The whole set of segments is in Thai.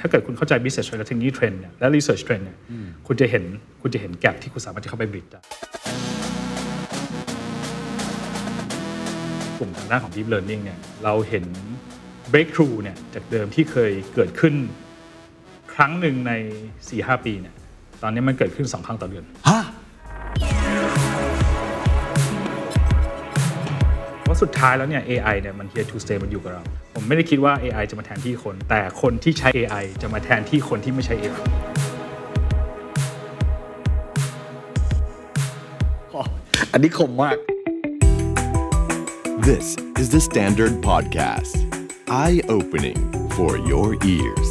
ถ้าเกิดคุณเข้าใจ business trend และ technology trend เนี่ยและ research trend เนี่ยคุณจะเห็นคุณจะเห็นแกลบที่คุณสามารถจะเข้าไปบริดได้กลุ่มทางด้านของ deep learning เนี่ยเราเห็น breakthrough เนี่ยจากเดิมที่เคยเกิดขึ้น ครั้งหนึ่งใน 4-5 ปีเนี่ยตอนนี้มันเกิดขึ้น 2 ครั้งต่อเดือนฮะว่าสุดท้ายแล้วเนี่ย AI เนี่ยมัน here to stay มันอยู่กับเราผม ไม่ได้คิดว่า AI จะมาแทนที่คน แต่คนที่ใช้ AI จะมาแทนที่คนที่ไม่ใช้ AI อันนี้คมมาก This is the Standard Podcast. Eye opening for your ears.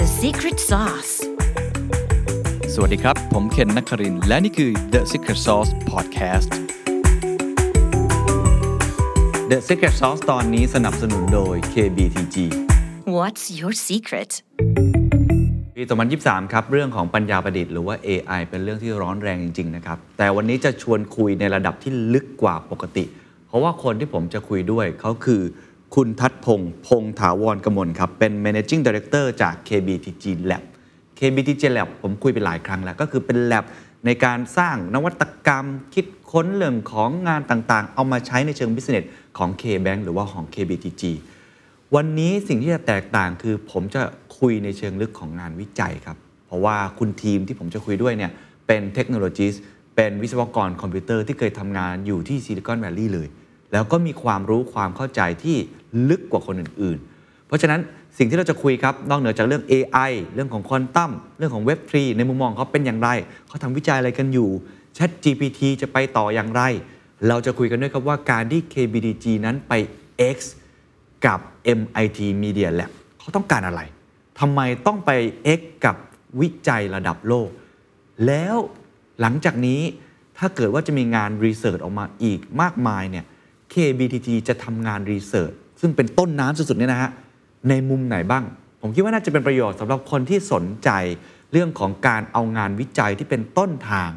The secret sauce. สวัสดีครับ ผมเคนนักครินทร์และนี่คือ The Secret Sauce Podcast The Secret Sauce ตอนนี้สนับสนุนโดย KBTG What's your secret? ปี 2023 ครับ เรื่องของปัญญาประดิษฐ์หรือว่า AI เป็นเรื่องที่ร้อนแรงจริง ๆ นะครับ แต่วันนี้จะชวนคุยในระดับที่ลึกกว่าปกติ เพราะว่าคนที่ผมจะคุยด้วยเขาคือคุณทัศพงศ์พงษ์ถาวรกมลครับ เป็น Managing Director จาก KBTG Lab KBTG Lab ผมคุยไปหลายครั้งแล้ว ก็คือเป็น lab ในการสร้างนวัตกรรมคิด ค้นเรื่องของงานต่างๆ เอามาใช้ในเชิง business ของ KBank หรือว่าของ KBTG วันนี้สิ่งที่จะแตกต่างคือผมจะคุยในเชิงลึกของงานวิจัยครับ เพราะว่าคุณทีมที่ผมจะคุยด้วยเนี่ยเป็นเทคโนโลยีเป็นวิศวกรคอมพิวเตอร์ที่เคยทำงานอยู่ที่ Silicon Valley เลย แล้วก็มีความรู้ความเข้าใจที่ลึกกว่าคนอื่น ๆ เพราะฉะนั้นสิ่งที่เราจะคุยครับ นอกเหนือจากเรื่อง AI เรื่องของควอนตัมเรื่องของ Web3 ในมุมมองเขาเป็นอย่างไร เขาทำวิจัยอะไรกันอยู่ ChatGPT จะไปต่ออย่างไร เราจะคุยกันด้วยครับว่าการที่ KBDG นั้นไป X กับ MIT Media Lab เขาต้องการอะไรทำไมต้องไป X กับวิจัยระดับโลก แล้วหลังจากนี้ถ้าเกิดว่าจะมีงานรีเสิร์ชออกมาอีกมากมายเนี่ย KBTG จะทำงานรีเสิร์ชซึ่งเป็นต้นน้ำสุดๆเนี่ยนะฮะ ในมุมไหนบ้าง ผมคิดว่าน่าจะเป็นประโยชน์สำหรับคนที่สนใจเรื่องของการเอางานวิจัยที่เป็นต้นทาง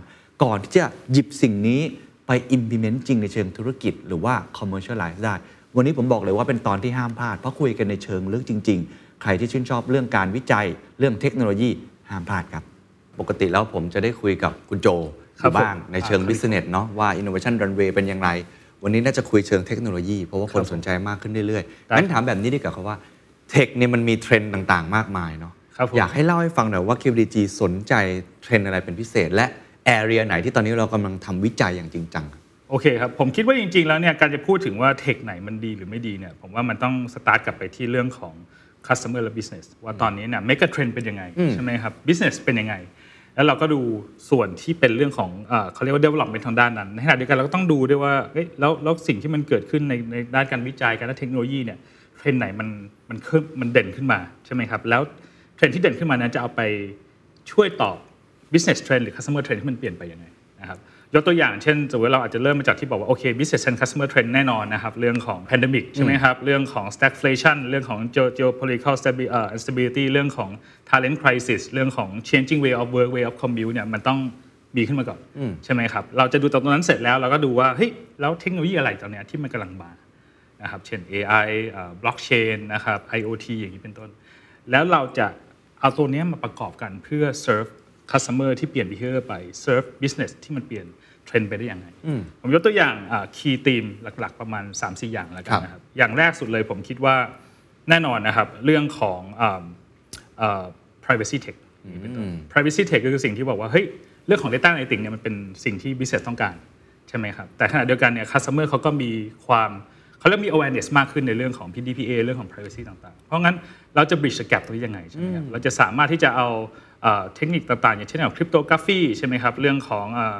ก่อนที่จะหยิบสิ่งนี้ไป implement จริงในเชิงธุรกิจ หรือว่า commercialize ได้ วันนี้ผมบอกเลยว่าเป็นตอนที่ห้ามพลาด เพราะคุยกันในเชิงลึกจริง ๆ ใครที่ชื่นชอบเรื่องการวิจัยเรื่องเทคโนโลยีห้ามพลาดครับ ปกติแล้วผมจะได้คุยกับคุณโจอครับยู่บ้างผมในเชิงอ่า business เนาะว่า innovation runway เป็นอย่างไร วันนี้น่าจะคุยเชิงเทคโนโลยี เพราะว่าคนครับผมสนใจมากขึ้นเรื่อยๆได้งั้นถามแบบนี้ดีกว่าครับว่าเทคเนี่ยมันมีเทรนด์ต่างๆ มากมายเนาะครับผมอยากให้เล่าให้ฟังหน่อยว่า KBDG สนใจเทรนด์อะไรเป็นพิเศษและ area ไหนที่ตอนนี้เรากำลังทำวิจัยอย่างจริงจังโอเคครับ ผมคิดว่าจริง ๆ แล้วเนี่ยการจะพูดถึงว่า tech ไหนมันดีหรือไม่ดีเนี่ยผมว่ามันต้องสตาร์ทกลับไปที่เรื่องของ customer และ business ว่าตอนนี้เนี่ย mega trend เป็นยังไง ใช่ไหมครับ business เป็นยังไง แล้วเราก็ดูส่วนที่เป็นเรื่องของเอ่อเขาเรียกว่า development ทางด้านนั้นในขณะเดียวกันเราก็ต้องดูด้วยว่าเอ้ยแล้วแล้วสิ่งที่มันเกิดขึ้นในในด้านการวิจัยการและเทคโนโลยีเนี่ยเทรนด์ไหนมันมันขึ้นมันเด่นขึ้นมาใช่ไหมครับแล้วเทรนด์ที่เด่นขึ้นมานั้นจะเอาไปช่วยตอบ business trend หรือ customer trend ที่มันเปลี่ยนไปยังไงนะครับยกตัวอย่างเช่นสมมติเราอาจจะเริ่มมาจากที่บอกว่า โอเค business and customer trend แน่นอนนะครับ เรื่องของ pandemic ใช่ไหมครับ เรื่องของ stagflation เรื่องของ geo- geopolitical stabi- เอ่อ instability เรื่องของ talent crisis เรื่องของ changing way of work way of commute เนี่ยมันต้องมีขึ้นมาก่อน ใช่ไหมครับ เราจะดูตรงนั้นเสร็จแล้วเราก็ดูว่าเฮ้ยแล้วเทคโนโลยีอะไรตอนเนี้ยที่มันกำลังมานะครับเช่น AI เอ่อ blockchain นะครับ IoT อย่างนี้เป็นต้น แล้วเราจะเอาตัวเนี้ยมาประกอบกันเพื่อ serve customer ที่เปลี่ยน behavior ไป serve business ที่มันเปลี่ยนเทรนด์ไปได้ยังไง ผมยกตัวอย่างอ่า key theme หลัก ๆ ประมาณ 3-4 อย่างแล้วกันนะครับ อย่างแรกสุดเลยผมคิดว่าแน่นอนนะครับ เรื่องของอ่าอ่า privacy tech อย่างนี้เป็นต้น privacy tech ก็คือสิ่งที่บอกว่า เฮ้ย เรื่องของ data analytics เนี่ยมันเป็นสิ่งที่ business ต้องการ ใช่ไหมครับ แต่ขณะเดียวกันเนี่ย customer เขาก็มีความเขาเริ่มมี awareness มากขึ้นในเรื่องของ PDPA เรื่องของ privacy ต่างๆ เพราะงั้นเราจะ bridge the gap ตรงนี้ยังไงใช่ไหมครับเราจะสามารถที่จะเอา เอ่อเทคนิคต่างๆ อย่างเช่นแบบ cryptography ใช่ไหมครับเรื่องของเอ่อ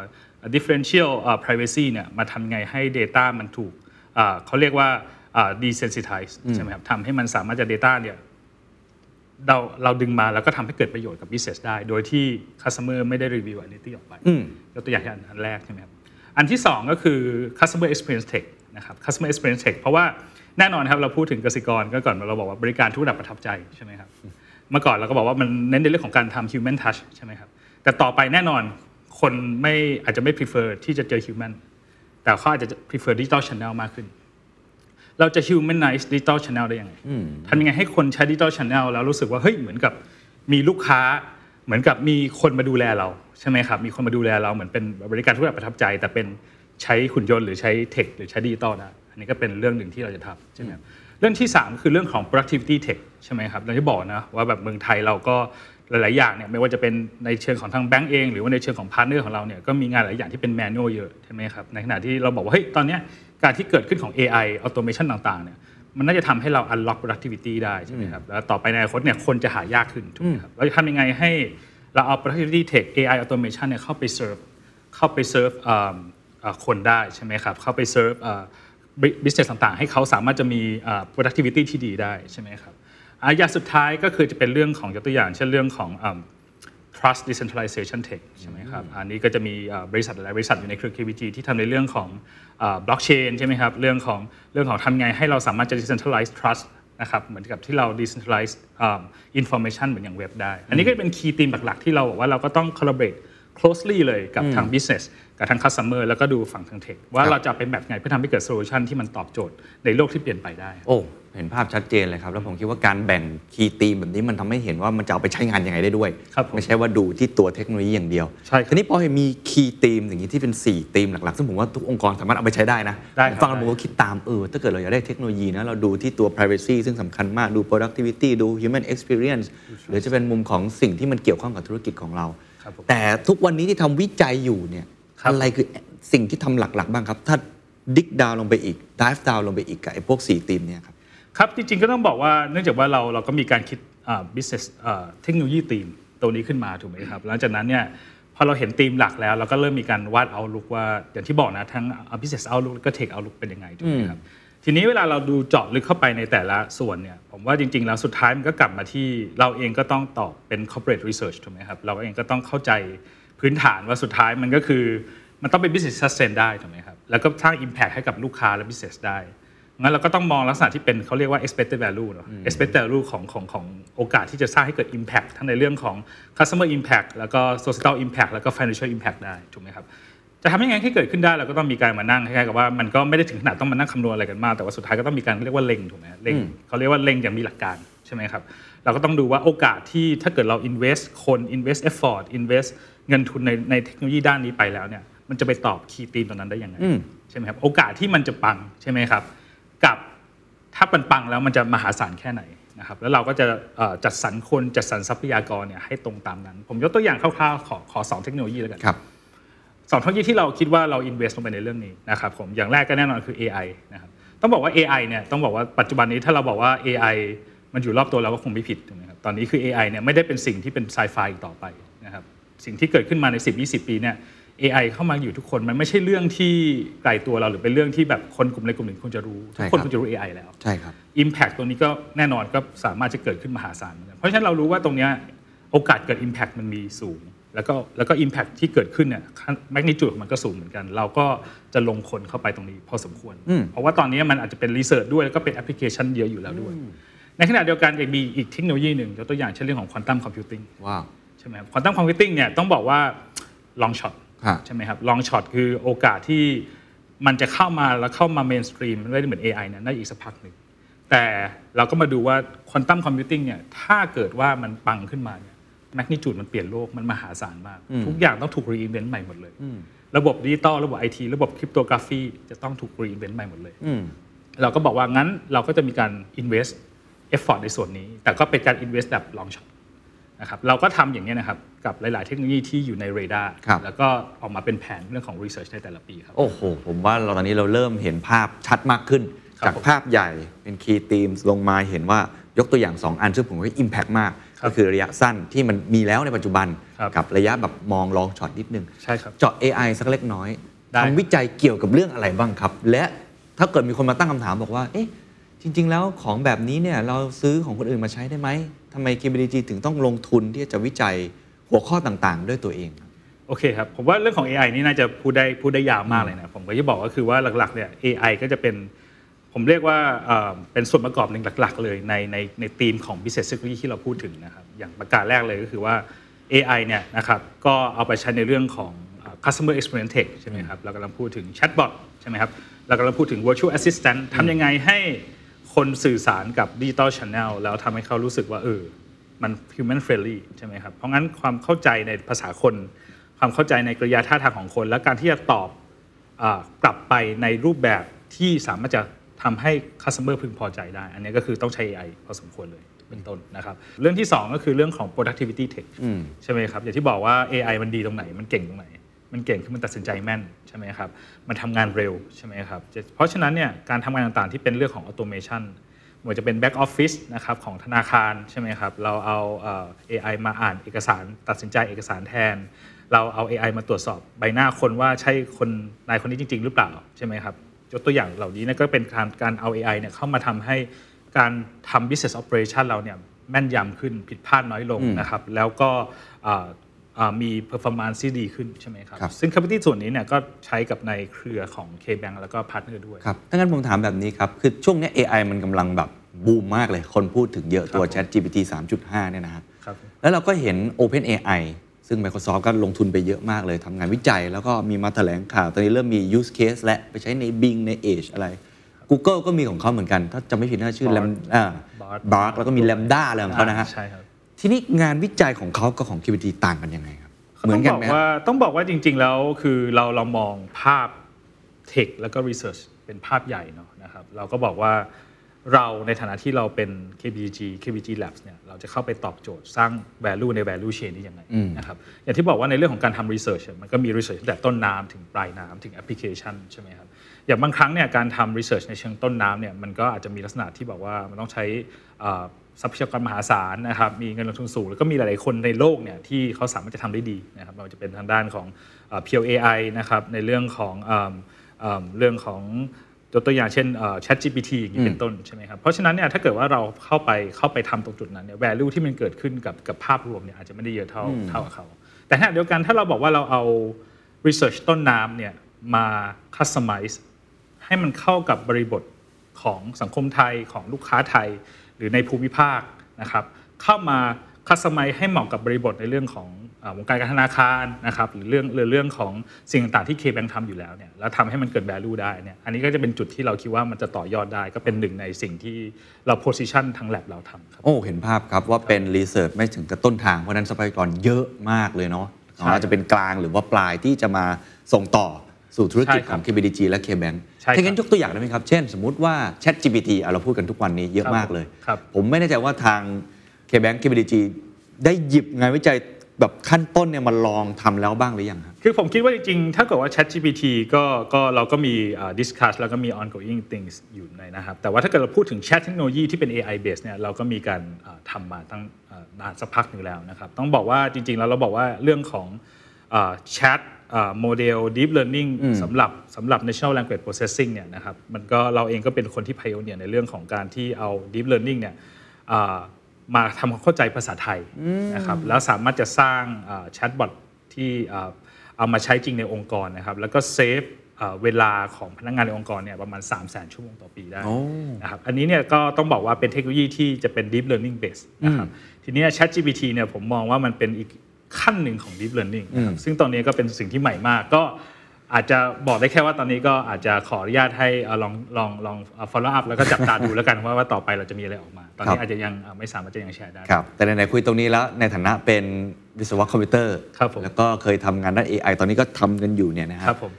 differential เอ่อ privacy เนี่ยมาทำไงให้ data มันถูกเอ่อเขาเรียกว่าเอ่อ desensitize ใช่ไหมครับทำให้มันสามารถจะ data เนี่ยเราเราดึงมาแล้วก็ทำให้เกิดประโยชน์กับ business ได้ โดยที่ customer ไม่ได้รีวิวอันนี้ที่ออกไปยกตัวอย่างที่อันแรกใช่ไหมครับอันที่ 2 ก็คือ customer experience tech นะครับ customer experience tech เพราะว่าแน่นอนครับเราพูดถึงกสิกรก็ก่อนเราบอกว่าบริการทุกระดับประทับใจใช่ไหมครับ เมื่อก่อนเราก็บอกว่ามันเน้นในเรื่องของการทำ human touch ใช่ไหมครับ แต่ต่อไปแน่นอนคนไม่อาจจะไม่ prefer ที่จะเจอ human แต่เขาอาจจะ prefer digital channel มากขึ้น เราจะ humanize digital channel ได้ยังไงทำยังไงให้คนใช้ digital channel แล้วรู้สึกว่าเฮ้ยเหมือนกับมีลูกค้าเหมือนกับมีคนมาดูแลเราใช่ไหมครับ มีคนมาดูแลเราเหมือนเป็นบริการทุกอย่างประทับใจ แต่เป็นใช้หุ่นยนต์หรือใช้ tech หรือใช้ดิจิตอลได้อันนี้ก็เป็นเรื่องหนึ่งที่เราจะทำใช่ไหมครับ เรื่องที่ 3 คือเรื่องของ productivity tech ใช่ไหมครับเราจะบอกนะว่าแบบเมืองไทยเราก็หลาย ๆ อย่างเนี่ยไม่ว่าจะเป็นในเชิงของทางแบงก์เอง หรือว่าในเชิงของ partner ของเราเนี่ยก็มีงานหลายอย่างที่เป็น manual เยอะใช่ไหมครับในขณะที่เราบอกว่าเฮ้ยตอนเนี้ยการที่เกิดขึ้นของ AI automation ต่าง ๆ เนี่ยมันน่าจะทำให้เรา unlock productivity ได้ใช่ไหมครับแล้วต่อไปในอนาคตเนี่ยคนจะหายากขึ้นถูกไหมครับเราจะทำยังไงให้เราเอา productivity tech AI automation เนี่ยเข้าไป serve เข้าไป serve เอ่อเอ่อคนได้ใช่ไหมครับเข้าไป serve เอ่อ business ต่างๆ ให้เขาสามารถจะมีเอ่อ productivity ที่ดีได้ใช่ไหมครับอะอย่างสุดท้ายก็คือจะเป็นเรื่องของยกตัวอย่าง เช่นเรื่องของเอิ่ม trust decentralization tech ใช่ไหมครับ อันนี้ก็จะมีเอ่อบริษัทหลายบริษัทอยู่ในเครือ KVG ที่ทำในเรื่องของเอ่อ blockchain ใช่ไหมครับ เรื่องของเรื่องของทำไงให้เราสามารถจะ decentralize trust นะครับเหมือนกับที่เรา decentralize เอิ่ม information เหมือนอย่างเว็บได้ อันนี้ก็เป็น key theme หลักๆ ที่เราบอกว่าเราก็ต้อง collaborate closely เลยกับทาง business กับทาง customer แล้วก็ดูฝั่งทาง tech ว่าเราจะเป็นแบบไงเพื่อทำให้เกิด solution ที่มันตอบโจทย์ในโลกที่เปลี่ยนไปได้ โอ้ เห็นภาพชัดเจนเลยครับ แล้วผมคิดว่าการแบ่งคีย์ตีมแบบนี้มันทำให้เห็นว่ามันจะเอาไปใช้งานยังไงได้ด้วยครับผมไม่ใช่ว่าดูที่ตัวเทคโนโลยีอย่างเดียวใช่ครับทีนี้พอมีคีย์ตีมอย่างนี้ที่เป็น 4 ตีมหลักๆ ซึ่งผมว่าทุกองค์กรสามารถเอาไปใช้ได้นะได้ผมครับฟังแล้วผมก็คิดตามเออถ้าเกิดเราอยากได้เทคโนโลยีนะเราดูที่ตัว privacy ซึ่งสำคัญมากดู productivity ดู human experience หรือจะเป็นมุมของสิ่งที่มันเกี่ยวข้องกับธุรกิจของเราครับผมแต่ทุกวันนี้ที่ทำวิจัยอยู่เนี่ยครับ อะไรคือสิ่งที่ทำหลักๆ บ้างครับ ถ้าดิกดาวลงไปอีกดิฟดาวลงไปอีกกับไอ้พวก4ตีมเนี่ยครับครับจริงๆก็ต้องบอกว่าเนื่องจากว่าเราเราก็มีการคิดอ่า business อ่าเทคโนโลยีทีมตัวนี้ขึ้นมาถูกไหมครับหลังจากนั้นเนี่ยพอเราเห็นธีมหลักแล้ว เราก็เริ่มมีการวาดเอาลุกว่า อย่างที่บอกนะ ทั้ง business outlook แล้วก็ tech outlook เป็นยังไงถูกไหมครับ ทีนี้เวลาเราดูเจาะลึกเข้าไปในแต่ละส่วนเนี่ยผมว่าจริง ๆ แล้วสุดท้ายมันก็กลับมาที่เราเองก็ต้องตอบเป็น corporate research ถูกไหมครับ เราเองก็ต้องเข้าใจ พื้นฐานว่าสุดท้ายมันก็คือมันต้องเป็น business sustain ได้ถูกไหมครับแล้วก็สร้าง impact ให้กับลูกค้าและ business ได้งั้นเราก็ต้องมองลักษณะที่เป็นเขาเรียกว่า expected value เนอะ expected value ของของของโอกาสที่จะสร้างให้เกิด impact ทั้งในเรื่องของ customer impact แล้วก็ social impact แล้วก็ financial impact ได้ถูกไหมครับจะทำยังไงให้เกิดขึ้นได้เราก็ต้องมีการมานั่งคล้ายๆกับว่ามันก็ไม่ได้ถึงขนาดต้องมานั่งคำนวณอะไรกันมากแต่ว่าสุดท้ายก็ต้องมีการเรียกว่าเล็งถูกไหมเล็งเขาเรียกว่าเล็งอย่างมีหลักการใช่ไหมครับเราก็ต้องดูว่าโอกาสที่ถ้าเกิดเรา invest คน invest effort invest เงินทุนในในเทคโนโลยีด้านนี้ไปแล้วเนี่ยมันจะไปตอบคีย์ตีมตรงนั้นได้ยังไงใช่ไหมครับโอกาสที่มันจะปังใช่ไหมครับ กับถ้ามันปังแล้วมันจะมหาศาลแค่ไหนนะครับแล้วเราก็จะเอ่อจัดสรรคนจัดสรรทรัพยากรเนี่ยให้ตรงตามนั้น ผมยกตัวอย่างคร่าวๆขอขอสองเทคโนโลยีแล้วกันครับสองเทคโนโลยีที่เราคิดว่าเรา invest ลงไปในเรื่องนี้นะครับผมอย่างแรกก็แน่นอนคือ AI นะครับต้องบอกว่า AI เนี่ยต้องบอกว่าปัจจุบันนี้ถ้าเราบอกว่า AI มันอยู่รอบตัวเราก็คงไม่ผิดถูกไหมครับตอนนี้คือ AI เนี่ยไม่ได้เป็นสิ่งที่เป็นไซไฟอีกต่อไปนะครับ สิ่งที่เกิดขึ้นมาใน 10-20 ปีเนี่ย AI เข้ามาอยู่ทุกคนมันไม่ใช่เรื่องที่ไกลตัวเราหรือเป็นเรื่องที่แบบคนกลุ่มใดกลุ่มหนึ่งควรจะรู้ทุกคนใช่ครับควรจะรู้ AI แล้วใช่ครับ Impact ตัวนี้ก็แน่นอนก็สามารถจะเกิดขึ้นมหาศาลเหมือนกันเพราะฉะนั้นเรารู้ว่าตรงเนี้ยโอกาสเกิด Impact มันมีสูง แล้วก็แล้วก็ Impact ที่เกิดขึ้นเนี่ยmagnitude มันก็สูงเหมือนกัน เราก็จะลงคนเข้าไปตรงนี้พอสมควร เพราะว่าตอนนี้มันอาจจะเป็น research ด้วยแล้วก็เป็นแอปพลิเคชันเยอะอยู่แล้วด้วย ในขณะเดียวกันยังมีอีกเทคโนโลยีหนึ่งยกตัวอย่างเช่นเรื่องของ quantum computing ว้าว ใช่ไหมครับ quantum computing เนี่ยต้องบอกว่า long shot ฮะใช่ไหมครับ long shot คือโอกาสที่มันจะเข้ามาแล้วเข้ามา mainstream ไม่ได้เหมือน AI เนี่ยได้อีกสักพักหนึ่งแต่เราก็มาดูว่า quantum computing เนี่ยถ้าเกิดว่ามันปังขึ้นมาเนี่ยmagnitude มันเปลี่ยนโลกมันมหาศาลมาก ทุกอย่างต้องถูก reinvent ใหม่หมดเลย ระบบดิจิตอลระบบไอทีระบบ cryptography จะต้องถูก reinvent ใหม่หมดเลยอืมเราก็บอกว่างั้นเราก็จะมีการ invest effort ในส่วนนี้ แต่ก็เป็นการ invest แบบ long shot นะครับเราก็ทำอย่างเงี้ยนะครับกับหลาย ๆ เทคโนโลยีที่อยู่ในเรดาร์ครับแล้วก็ออกมาเป็นแผนเรื่องของ research ในแต่ละปีครับ โอ้โห ผมว่าเราตอนนี้เราเริ่มเห็นภาพชัดมากขึ้นครับจากภาพใหญ่เป็น key theme ลงมาเห็นว่ายกตัวอย่าง 2 อันซึ่งผมว่า Impact มากครับก็คือระยะสั้นที่มันมีแล้วในปัจจุบันครับกับระยะแบบมองลองช็อตนิดนึงใช่ครับเจาะ AI สักเล็กน้อยได้ทำวิจัยเกี่ยวกับเรื่องอะไรบ้างครับ และถ้าเกิดมีคนมาตั้งคำถามบอกว่าเอ๊ะจริง ๆ แล้วของแบบนี้เนี่ยเราซื้อของคนอื่นมาใช้ได้ไหม ทำไม KBDG ถึงต้องลงทุนที่จะวิจัยหัวข้อต่างๆ ด้วยตัวเองครับโอเคครับ ผมว่าเรื่องของ AI นี่น่าจะพูดได้พูดได้ยาวมากเลยนะ ผมก็จะบอกก็คือว่าหลักๆเนี่ย AI ก็จะเป็นผมเรียกว่าเอ่อเป็นส่วนประกอบหนึ่งหลัก ๆ เลยในในในธีมของ business technology ที่เราพูดถึงนะครับ อย่างประการแรกเลยก็คือว่า AI เนี่ยนะครับก็เอาไปใช้ในเรื่องของเอ่อ customer experience tech ใช่ไหมครับเรากำลังพูดถึง chatbot ใช่ไหมครับเรากำลังพูดถึง virtual assistant ทำยังไงให้ คนสื่อสารกับดิจิตอลช n แนลแล้วทำให้เขารู้สึกว่าเออมัน human friendly ใช่ไหมครับ เพราะงั้นความเข้าใจในภาษาคน ความเข้าใจในกริยาท่าทางของคน และการที่จะตอบอากลับไปในรูปแบบที่สามารถจะทำให้ customer พึงพอใจได้ อันนี้ก็คือต้องใช้ AI พอสมควรเลยเป็นต้นนะครับ เรื่องที่ 2 ก็คือเรื่องของ productivity tech ใช่ไหมครับ อย่างที่บอกว่า AI มันดีตรงไหน มันเก่งตรงไหน มันเก่งคือมันตัดสินใจแม่นใช่ไหมครับ มันทำงานเร็วใช่ไหมครับ เพราะฉะนั้นเนี่ยการทำงานต่างๆที่เป็นเรื่องของ automation ไม่ว่าจะเป็น back office นะครับของธนาคารใช่ไหมครับ เราเอาเอ่อ AI มาอ่านเอกสารตัดสินใจเอกสารแทน เราเอา AI มาตรวจสอบใบหน้าคนว่าใช่คนนายคนนี้จริง ๆ หรือเปล่าใช่ไหมครับยกตัวอย่างเหล่านี้เนยก็เป็นการการเอา AI เนี่ยเข้ามาทำให้การทำ business operation เราเนี่ยแม่นยำขึ้นผิดพลาดน้อยลงนะครับ แล้วก็อ่าอ่า มี performance ที่ดีขึ้นใช่ไหมครับครับ ซึ่ง capacity ส่วนนี้เนี่ยก็ใช้กับในเครือของ KBank แล้วก็ partner ด้วย ครับถ้างั้นผมถามแบบนี้ครับ คือช่วงเนี้ย AI มันกำลังแบบบูมมากเลย คนพูดถึงเยอะตัวครับผม Chat GPT 3.5 เนี่ยนะครับครับ แล้วเราก็เห็น Open AI ซึ่ง Microsoft ก็ลงทุนไปเยอะมากเลยทำงานวิจัย แล้วก็มีมาแถลงข่าว ตอนนี้เริ่มมี use case และไปใช้ใน Bing ใน Edge อะไร Google ก็มีของเขาเหมือนกัน ถ้าจะไม่ผิดน่าชื่อ Bard Lam อ่า Bard Bard แล้วก็มี Lambda อะไรของเขานะฮะใช่ครับ ทีนี้งานวิจัยของเขากับของ GPT ต่างกันยังไงครับเหมืต้ออนงกันบอกไหมครับว่าต้องบอกว่าจริง ๆ แล้วคือเราเรามองภาพเทคแล้วก็รีเสิร์ชเป็นภาพใหญ่เนาะนะครับเราก็บอกว่าเราในฐานะที่เราเป็น KBG KBG Labs เนี่ยเราจะเข้าไปตอบโจทย์สร้าง value ใน value chain นี้ยังไงนะครับอย่างที่บอกว่าในเรื่องของการทำ research เนี่ยมันก็มี research ตั้งแต่ต้นน้ำถึงปลายน้ำถึงแอปพลิเคชันใช่ไหมครับอย่างบางครั้งเนี่ยการทำ research ในเชิงต้นน้ำเนี่ยมันก็อาจจะมีลักษณะที่บอกว่ามันต้องใช้เอ่อ ทรัพยากรมหาศาลนะครับมีเงินลงทุนสูง แล้วก็มีหลายๆคนในโลกเนี่ยที่เขาสามารถจะทำได้ดีนะครับไม่ว่าจะเป็นทางด้านของเอ่อ Pure AI นะครับในเรื่องของเอิ่มเอิ่มเรื่องของตัวตัวอย่างเช่นเอ่อ Chat GPT อย่างนี้เป็นต้นใช่ไหมครับ เพราะฉะนั้นเนี่ยถ้าเกิดว่าเราเข้าไปเข้าไปทำตรงจุดนั้นเนี่ย value ที่มันเกิดขึ้นกับกับภาพรวมเนี่ยอาจจะไม่ได้เยอะเท่าเท่ากับเขา แต่ขณะเดียวกันถ้าเราบอกว่าเราเอา research ต้นน้ำเนี่ยมา customize ให้มันเข้ากับบริบทของสังคมไทยของลูกค้าไทยห รือในภูมิภาคนะครับเข้ามาคัสตอมไมให้เหมาะกับบริบทในเรื่องของอาวงการการธนาคารนะครับหรือเรื่องหรือเรื่องของสิ่งต่างๆที่ KBank ทำอยู่แล้วเนี่ยแล้วทำให้มันเกิด value ได้เนี่ยอันนี้ก็จะเป็นจุดที่เราคิดว่ามันจะต่อยอดได้ก็เป็นหนึ่งในสิ่งที่เรา position ทาง lab เราทำครับโอ้เห็นภาพครับว่าเป็นรีเสิร์ชไม่ถึงกับต้นทาง เพราะฉะนั้นทรัพยากรเยอะมากเลยเนาะใช่อาจจะเป็นกลางหรือว่าปลายที่จะมาส่งต่อ สู่ธุรกิจใช่ขครัอบง KBDG และ KBank ใช่ครับถ้างั้นยกตัวอย่างได้ไหมครับ เช่น สมมุติว่า Chat GPT อะเราพูดกันทุกวันนี้เยอะครับมากเลยครับผมไม่แน่ใจว่าทาง KBank KBDG ได้หยิบงานวิจัยแบบขั้นต้นเนี่ยมาลองทำแล้วบ้างหรือยังครับ คือผมคิดว่าจริงๆ ถ้าเกิดว่า Chat GPT ก็ก็เราก็มีอ่า discuss แล้วก็มี ongoing things อยู่ในนะครับ แต่ว่าถ้าเกิดเราพูดถึง Chat เทคโนโลยีที่เป็น AI based เนี่ยเราก็มีการอ่าทำมาตั้งอ่านานสักพักหนึ่งแล้วนะครับ ต้องบอกว่าจริงๆ แล้วเราบอกว่าเรื่องของอ่า Chat โมเดล deep learning สำหรับสำหรับ natural language processing เนี่ยนะครับมันก็เราเองก็เป็นคนที่ pioneer ในเรื่องของการที่เอา deep learning เนี่ยอ่ามาทำความเข้าใจภาษาไทยนะครับแล้วสามารถจะสร้างแชทบอทที่อ่าเอามาใช้จริงในองค์กรนะครับแล้วก็เซฟเอ่อเวลาของพนักงานในองค์กรเนี่ยประมาณ 3 0 0 0 0 0 ชั่วโมงต่อปีได้โอ้นะครับอันนี้เนี่ยก็ต้องบอกว่าเป็นเทคโนโลยีที่จะเป็น deep learning based นะครับทีเนี้ย Chat GPT เนี่ยผมมองว่ามันเป็นอีก ขั้นหนึ่งของ deep learning นะครับซึ่งตอนนี้ก็เป็นสิ่งที่ใหม่มาก ก็อาจจะบอกได้แค่ว่าตอนนี้ก็อาจจะขออนุญาตให้เอ่อลองลองลอง follow up แล้วก็จับตาดูแล้วกันว่าว่าต่อไปเราจะมีอะไรออกมา ตอนนี้อาจจะยังเอ่อไม่สามารถจะยังแชร์ได้ครับแต่ไหนๆคุยตรงนี้แล้วในฐานะเป็นวิศวะคอมพิวเตอร์ครับผมแล้วก็เคยทำงานด้าน AI ตอนนี้ก็ทำกันอยู่เนี่ยนะคครัรับบผม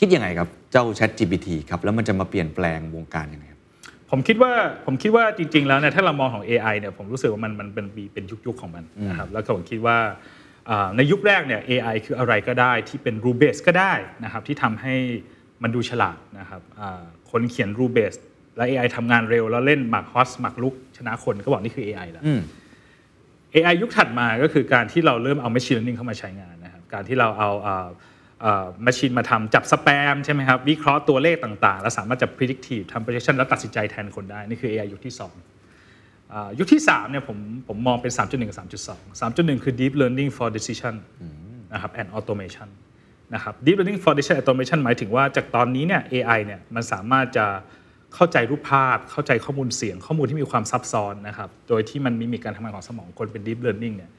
คิดยังไงครับเจ้า Chat GPT ครับแล้วมันจะมาเปลี่ยนแปลงวงการยังไงครับผมคิดว่าผมคิดว่าจริง ๆ แล้วเนี่ยถ้าเรามองของ AI เนี่ยผมรู้สึกว่ามันมันเป็นมีเป็นยุคๆของมันนะครับแล้วก็ผมคิดว่าอ่า ในยุคแรกเนี่ย AI คืออะไรก็ได้ที่เป็น rule based ก็ได้นะครับที่ทำให้มันดูฉลาดนะครับอ่าคนเขียน rule based และ AI ทำงานเร็วแล้วเล่นหมากฮอสหมากลุกชนะคนก็บอกนี่คือ AI แล้ว AI ยุคถัดมาก็คือการที่เราเริ่มเอา machine learning เข้ามาใช้งานนะครับการที่เราเอาเอ่อเอ่อ machine มาทำจับสแปมใช่ไหมครับวิเคราะห์ตัวเลขต่างๆ แล้วสามารถจะ predictive ทำ prediction แล้วตัดสินใจแทนคนได้ นี่คือ AI ยุคที่2อ่า ยุคที่3เนี่ยผมผมมองเป็น 3.1 กับ 3.2 3.1 คือ deep learning for decision นะครับ and automation นะครับ deep learning for decision and automation หมายถึงว่าจากตอนนี้เนี่ย AI เนี่ยมันสามารถจะเข้าใจรูปภาพ เข้าใจข้อมูลเสียง ข้อมูลที่มีความซับซ้อนนะครับ โดยที่มันมีมีการทำงานของสมองคนเป็น deep learning เนี่ย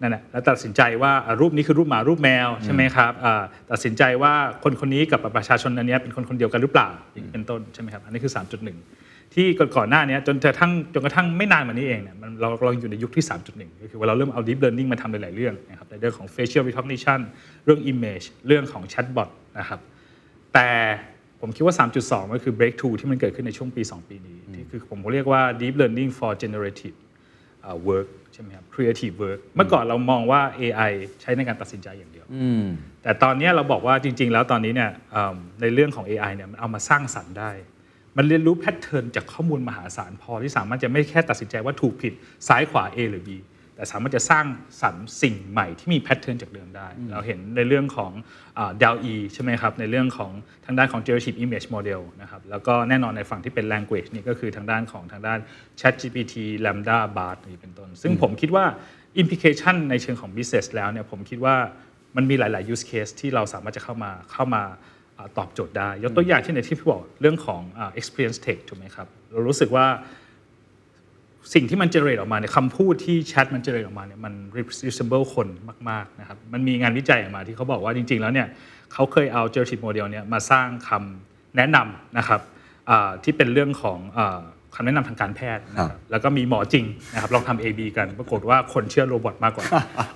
นั่นแหละแล้วตัดสินใจว่าอะรูปนี้คือรูปหมารูปแมวใช่ไหมครับอ่าตัดสินใจว่าคนคนนี้กับประชาชนอันเนี้ยเป็นคนคนเดียวกันหรือเปล่าอย่างนี้เป็นต้นใช่ไหมครับอันนี้คือ 3.1 ที่ก่อนๆหน้าเนี้ยจนกระทั่งจนกระทั่งไม่นานมานี้เองเนี่ยมันเราเราอยู่ในยุคที่ 3.1 ก็คือว่าเราเริ่มเอา deep learning มาทำหลายๆเรื่องนะครับในเรื่องของ facial recognition เรื่อง image เรื่องของ chatbot นะครับแต่ผมคิดว่า 3.2 ก็คือ breakthrough ที่มันเกิดขึ้นในช่วงปี 2 ปีนี้ที่คือผมเรียกว่า deep learning for generative เอ่อ work ใช่ไหมครับ creative work เมื่อก่อนเรามองว่า AI ใช้ในการตัดสินใจอย่างเดียวแต่ตอนนี้เราบอกว่าจริง ๆ แล้วตอนนี้เนี่ยเอิ่มในเรื่องของ AI เนี่ยมันเอามาสร้างสรรค์ได้ มันเรียนรู้แพทเทิร์นจากข้อมูลมหาศาลพอที่สามารถจะไม่แค่ตัดสินใจว่าถูกผิดซ้ายขวา A หรือ B แต่สามารถจะสร้างสรรค์สิ่งใหม่ที่มีแพทเทิร์นจากเดิมได้ เราเห็นในเรื่องของดาวอีใช่ไหมครับ ในเรื่องของทางด้านของ generative image model นะครับ แล้วก็แน่นอนในฝั่งที่เป็น language นี่ก็คือทางด้านของทางด้าน ChatGPT Lambda Bard นี่เป็นต้น ซึ่งผมคิดว่า implication ในเชิงของ business แล้วเนี่ยผมคิดว่ามันมีหลาย ๆ use case ที่เราสามารถจะเข้ามาเข้ามาอ่า ตอบโจทย์ได้ ยกตัวอย่างเช่นในที่พี่บอกเรื่องของอ่า experience tech ถูกไหมครับ เรารู้สึกว่าสิ่งที่มันเจเนเรตออกมาเนี่ยคำพูดที่แชทมันเจเนเรตออกมาเนี่ยมัน resemble คนมากๆนะครับมันมีงานวิจัยออกมาที่เขาบอกว่าจริง ๆ แล้วเนี่ยเขาเคยเอา generative model เนี่ยมาสร้างคำแนะนำนะครับอ่าที่เป็นเรื่องของอาคำแนะนำทางการแพทย์นะครับแล้วก็มีหมอจริงนะครับลองทำ A/B กันปรากฏว่าคนเชื่อโรบอทมากกว่า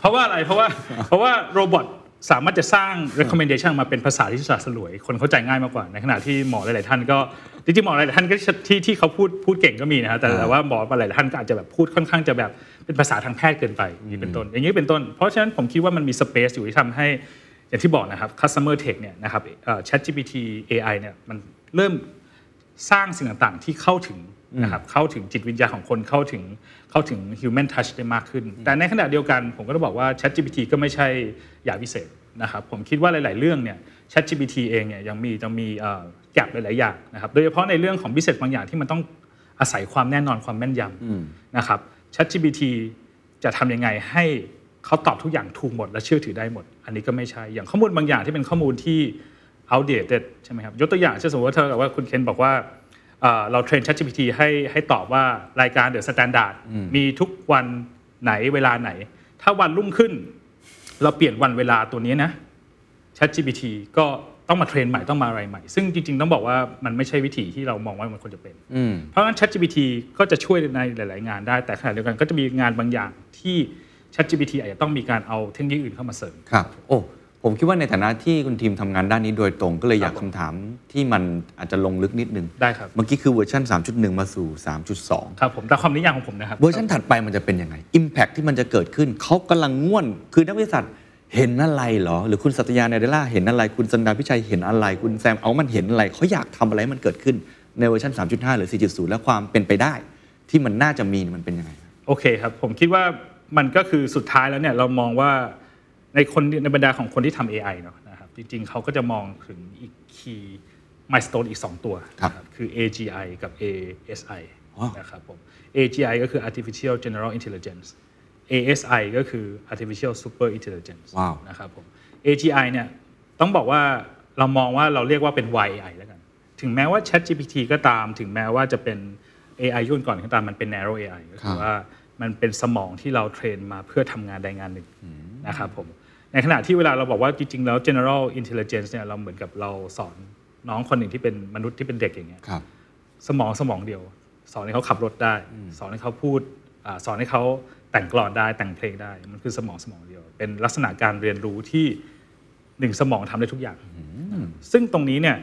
เพราะว่าอะไรเพราะว่าเพราะว่าโรบอท สามารถจะสร้าง recommendation มาเป็นภาษาที่สละสลวย คนเข้าใจง่ายมากกว่า ในขณะที่หมอหลาย ๆ ท่านก็จริงๆหมอหลายๆท่านก็ที่ที่เขาพูดพูดเก่งก็มีนะครับแต่แต่ว่าหมอหลายๆท่านก็อาจจะแบบพูดค่อนข้างจะแบบเป็นภาษาทางแพทย์เกินไปอย่างนี้เป็นต้น อย่างนี้เป็นต้น เพราะฉะนั้นผมคิดว่ามันมี space อยู่ที่ทำให้อย่างที่บอกนะครับ customer tech เนี่ยนะครับเอ่อ ChatGPT AI เนี่ยมันเริ่มสร้างสิ่งต่าง ๆ ที่เข้าถึง นะครับเข้าถึงจิตวิญญาณของคนเข้าถึงเข้าถึง human touch ได้มากขึ้น แต่ในขณะเดียวกันผมก็ต้องบอกว่า ChatGPT ก็ไม่ใช่ยาวิเศษนะครับผมคิดว่าหลาย ๆ เรื่องเนี่ย ChatGPT เองเนี่ยยังมียังมีแกลบหลาย ๆ อย่างนะครับโดยเฉพาะในเรื่องของ business บางอย่างที่มันต้องอาศัยความแน่นอนความแม่นยำนะครับ ChatGPT จะทำยังไงให้เขาตอบทุกอย่างถูกหมดและเชื่อถือได้หมด อันนี้ก็ไม่ใช่อย่างข้อมูลบางอย่างที่เป็นข้อมูลที่ outdated ใช่ไหมครับยกตัวอย่างเช่นสมมติว่าเธอกับว่าคุณเคนบอกว่าเอ่อ เราเทรน ChatGPT ให้ให้ตอบว่ารายการ The Standard มีทุกวันไหนเวลาไหน ถ้าวันรุ่งขึ้น เราเปลี่ยนวันเวลาตัวนี้นะ ChatGPT ก็ต้องมาเทรนใหม่ต้องมาอะไรใหม่ ซึ่งจริง ๆ ต้องบอกว่ามันไม่ใช่วิธีที่เรามองว่ามันควรจะเป็น เพราะฉะนั้น ChatGPT ก็จะช่วยในหลาย ๆ งานได้ แต่ขณะเดียวกันก็จะมีงานบางอย่างที่ ChatGPT อาจจะต้องมีการเอาเทคโนโลยีอื่นเข้ามาเสริมครับโอ้ ผมคิดว่าในฐานะที่คุณทีมทำงานด้านนี้โดยตรงก็เลยอยากครับผมคำถามที่มันอาจจะลงลึกนิดนึงได้ครับเมื่อกี้คือเวอร์ชัน3.1 มาสู่ 3.2 ครับผมตามความนิยามของผมนะครับ เวอร์ชันถัดไปมันจะเป็นยังไง Impact ที่มันจะเกิดขึ้นเขากำลังง่วนคือนักวิทยาศาสตร์เห็นอะไรเหรอ หรือคุณสัตยาเนเดล่าเห็นอะไร คุณสันดาพิชัยเห็นอะไร คุณแซมเอามันเห็นอะไรเขาอยากทำอะไรให้มันเกิดขึ้นในเวอร์ชัน3.5 หรือ 4.0 และความเป็นไปได้ ที่มันน่าจะมีมันเป็นยังไงโอเคครับผมคิดว่ามันก็คือสุดท้ายแล้วเนี่ยเรามองว่า ในคนในบรรดาของคนที่ทำ AI เนาะนะครับจริงๆ เขาก็จะมองถึงอีก key milestone อีก 2 ตัวครับ นะคือ AGI กับ ASI อ๋อ นะครับผม AGI ก็คือ artificial general intelligence ASI ก็คือ artificial super intelligence ว้าว นะครับผม AGI เนี่ยต้องบอกว่าเรามองว่าเราเรียกว่าเป็น YAI แล้วกัน ถึงแม้ว่า ChatGPT ก็ตาม ถึงแม้ว่าจะเป็น AI ยุ่นก่อนก็ตามมันเป็น narrow AI ก็คือว่ามันเป็นสมองที่เราเทรนมาเพื่อทำงานใดงานหนึ่งนะครับผม ในขณะที่เวลาเราบอกว่าจริงๆแล้ว general intelligence เนี่ยเราเหมือนกับเราสอนน้องคนหนึ่งที่เป็นมนุษย์ที่เป็นเด็กอย่างเงี้ยครับสมองสมองเดียว สอนให้เขาขับรถได้ สอนให้เขาพูดอาสอนให้เขาแต่งกลอนได้แต่งเพลงได้ มันคือสมองสมองเดียว เป็นลักษณะการเรียนรู้ที่หนึ่งสมองทำได้ทุกอย่าง ซึ่งตรงนี้เนี่ย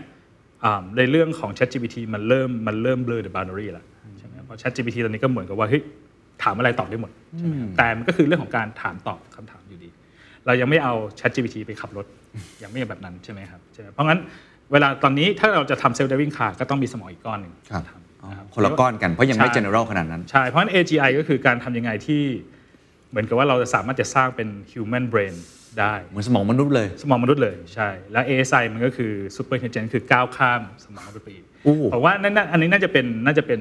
อ่าในเรื่องของ ChatGPT มันเริ่มมันเริ่ม blur the boundary แล้วใช่ไหมเพราะ ChatGPT ตอนนี้ก็เหมือนกับว่าเฮ้ยถามอะไรตอบได้หมดใช่ไหมครับแต่มันก็คือเรื่องของการถามตอบคำถามอยู่ดี เรายังไม่เอา ChatGPT ไปขับรถยังไม่แบบนั้นใช่ไหมครับใช่ไหมเพราะงั้นเวลาตอนนี้ถ้าเราจะทำ self driving car ก็ต้องมีสมองอีกก้อนหนึ่งครับทำนะครับคนละก้อนกันเพราะยังไม่ใช่ general ขนาดนั้น ใช่ เพราะฉะนั้น AGI ก็คือการทำยังไงที่เหมือนกับว่าเราจะสามารถจะสร้างเป็น human brain ได้ เหมือนสมองมนุษย์เลย สมองมนุษย์เลยใช่ และ ASI มันก็คือ super intelligence คือก้าวข้ามสมองมนุษย์ไปอีกโอ้เพราะว่านั่นน่ะอันนี้น่าจะเป็นน่าจะเป็น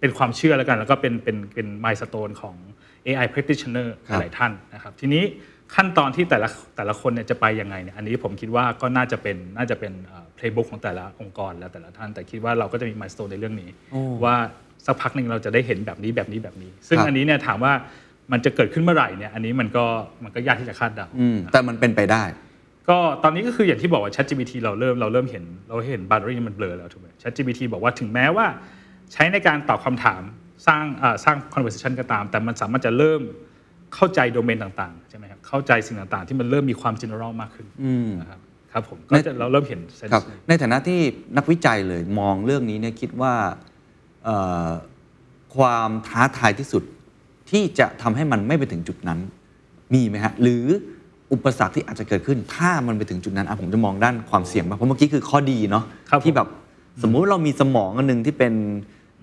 เป็นความเชื่อแล้วกัน แล้วก็เป็นเป็นเป็น milestone ของ AI practitioner ครับหลายท่านนะครับทีนี้ ขั้นตอนที่แต่ละแต่ละคนเนี่ยจะไปยังไงเนี่ยอันนี้ผมคิดว่าก็น่าจะเป็นน่าจะเป็นเอ่อ playbook ของแต่ละองค์กรและแต่ละท่าน แต่คิดว่าเราก็จะมี milestone ในเรื่องนี้ ว่าสักพักหนึ่งเราจะได้เห็นแบบนี้แบบนี้แบบนี้ ซึ่งครับอันนี้เนี่ยถามว่ามันจะเกิดขึ้นเมื่อไหร่เนี่ยอันนี้มันก็มันก็ยากที่จะคาดเดาอืมแต่มันเป็นไปได้ ก็ตอนนี้ก็คืออย่างที่บอกว่า ChatGPT เราเริ่มเราเริ่มเห็นเราเห็นบาร์เรีมันเบลอแล้วถูกไหม ChatGPT บอกว่าถึงแม้ว่า ใช้ในการตอบคำถามสร้างอ่าสร้าง conversation ก็ตาม แต่มันสามารถจะเริ่มเข้าใจโดเมนต่างๆใช่ไหมครับ เข้าใจสิ่งต่างๆ ที่มันเริ่มมีความ general มากขึ้นนะครับครับผมก็จะเราเริ่มเห็น sense ครับในฐานะที่นักวิจัยเลยมองเรื่องนี้เนี่ยคิดว่าเอ่อความท้าทายที่สุดที่จะทำให้มันไม่ไปถึงจุดนั้น มีไหมฮะ หรืออุปสรรคที่อาจจะเกิดขึ้น ถ้ามันไปถึงจุดนั้นอะผมจะมองด้านความเสี่ยงบ้างเพราะเมื่อกี้คือข้อดีเนาะครับผมที่แบบสมมุติว่าเรามีสมองอันหนึ่งที่เป็น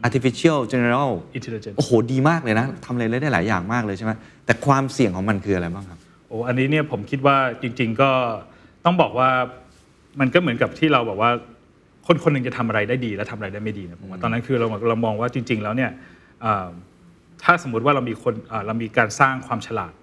artificial general intelligence โอ้โห ดีมากเลยนะทำอะไรได้หลายอย่างมากเลยใช่ไหมแต่ความเสี่ยงของมันคืออะไรบ้างครับ โอ้อันนี้เนี่ยผมคิดว่าจริง ๆ ก็ต้องบอกว่ามันก็เหมือนกับที่เราบอกว่า คนคนหนึ่งจะทำอะไรได้ดีและทำอะไรได้ไม่ดีนะผมว่าตอนนั้นคือเราเรามองว่าจริง ๆ แล้วเนี่ยอ่าถ้าสมมุติว่าเรามีคนอ่าเรามีการสร้างความฉลาด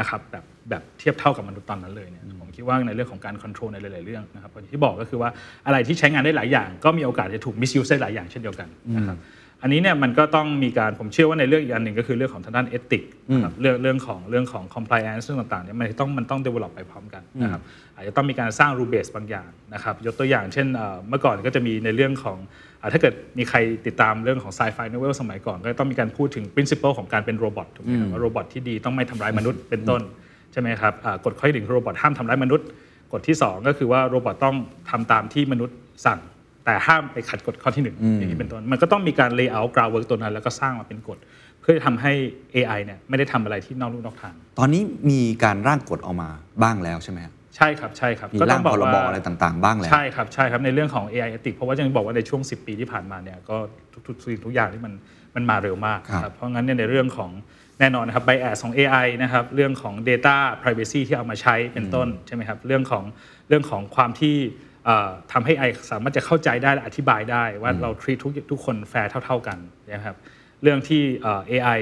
นะครับแบบแบบเทียบเท่ากับมนุษย์ตอนนั้นเลยเนี่ยผมคิดว่าในเรื่องของการควบคุมในหลาย ๆ เรื่องนะครับอย่างที่บอกก็คือว่าอะไรที่ใช้งานได้หลายอย่าง ก็มีโอกาสจะถูก misuse ได้หลายอย่างเช่นเดียวกันนะครับ อันนี้เนี่ยมันก็ต้องมีการผมเชื่อว่าในเรื่องอีกอันหนึ่งก็คือเรื่องของทางด้าน ethic นะครับเรื่องเรื่องของเรื่องของ compliance เรื่องต่างๆเนี่ยมันต้องมันต้อง develop ไปพร้อมกันนะครับอาจจะต้องมีการสร้าง rule base บางอย่างนะครับยกตัวอย่างเช่นเอ่อเมื่อก่อนก็จะมีในเรื่องของอ่าถ้าเกิดมีใครติดตามเรื่องของ sci-fi novel สมัยก่อนก็ต้องมีการพูดถึง principle ของการเป็น robot ถูกไหมครับว่า robot ที่ดีต้องไม่ทำร้ายมนุษย์เป็นต้นใช่ไหมครับอ่ากฎข้อที่หนึ่งคือ robot ห้ามทำร้ายมนุษย์กฎที่สองก็คือว่าโรบอทต้องทำตามที่มนุษย์สั่ง แต่ห้ามไปขัดกฎข้อที่หนึ่งอย่างนี้เป็นต้นมันก็ต้องมีการ lay out groundwork ตัวนั้น แล้วก็สร้างมาเป็นกฎ เพื่อทำให้ AI เนี่ยไม่ได้ทำอะไรที่นอกลู่นอกทาง ตอนนี้มีการร่างกฎออกมาบ้างแล้วใช่ไหมครับใช่ครับใช่ครับมีก็ต้ร่าองงบอกพรบว่าอะไรต่างๆ บ้างแล้วใช่ครับใช่ครับในเรื่องของ AI ethics เพราะว่ายังบอกว่าในช่วง 10 ปีที่ผ่านมาเนี่ยก็ทุกๆสิ่งทุกอย่างที่มันมันมาเร็วมากครับครับเพราะงั้นเนี่ยในเรื่องของแน่นอนนะครับ bias ของ AI นะครับเรื่องของ data privacy ที่เอามาใช้เป็นต้นใช่ไหมครับเรื่องของเรื่องของความที่เอ่อ ทำให้ AI สามารถจะเข้าใจได้และอธิบายได้ว่าเรา treat ทุกทุกคนแฟร์เท่า ๆกันนะครับเรื่องที่เอ่อ AI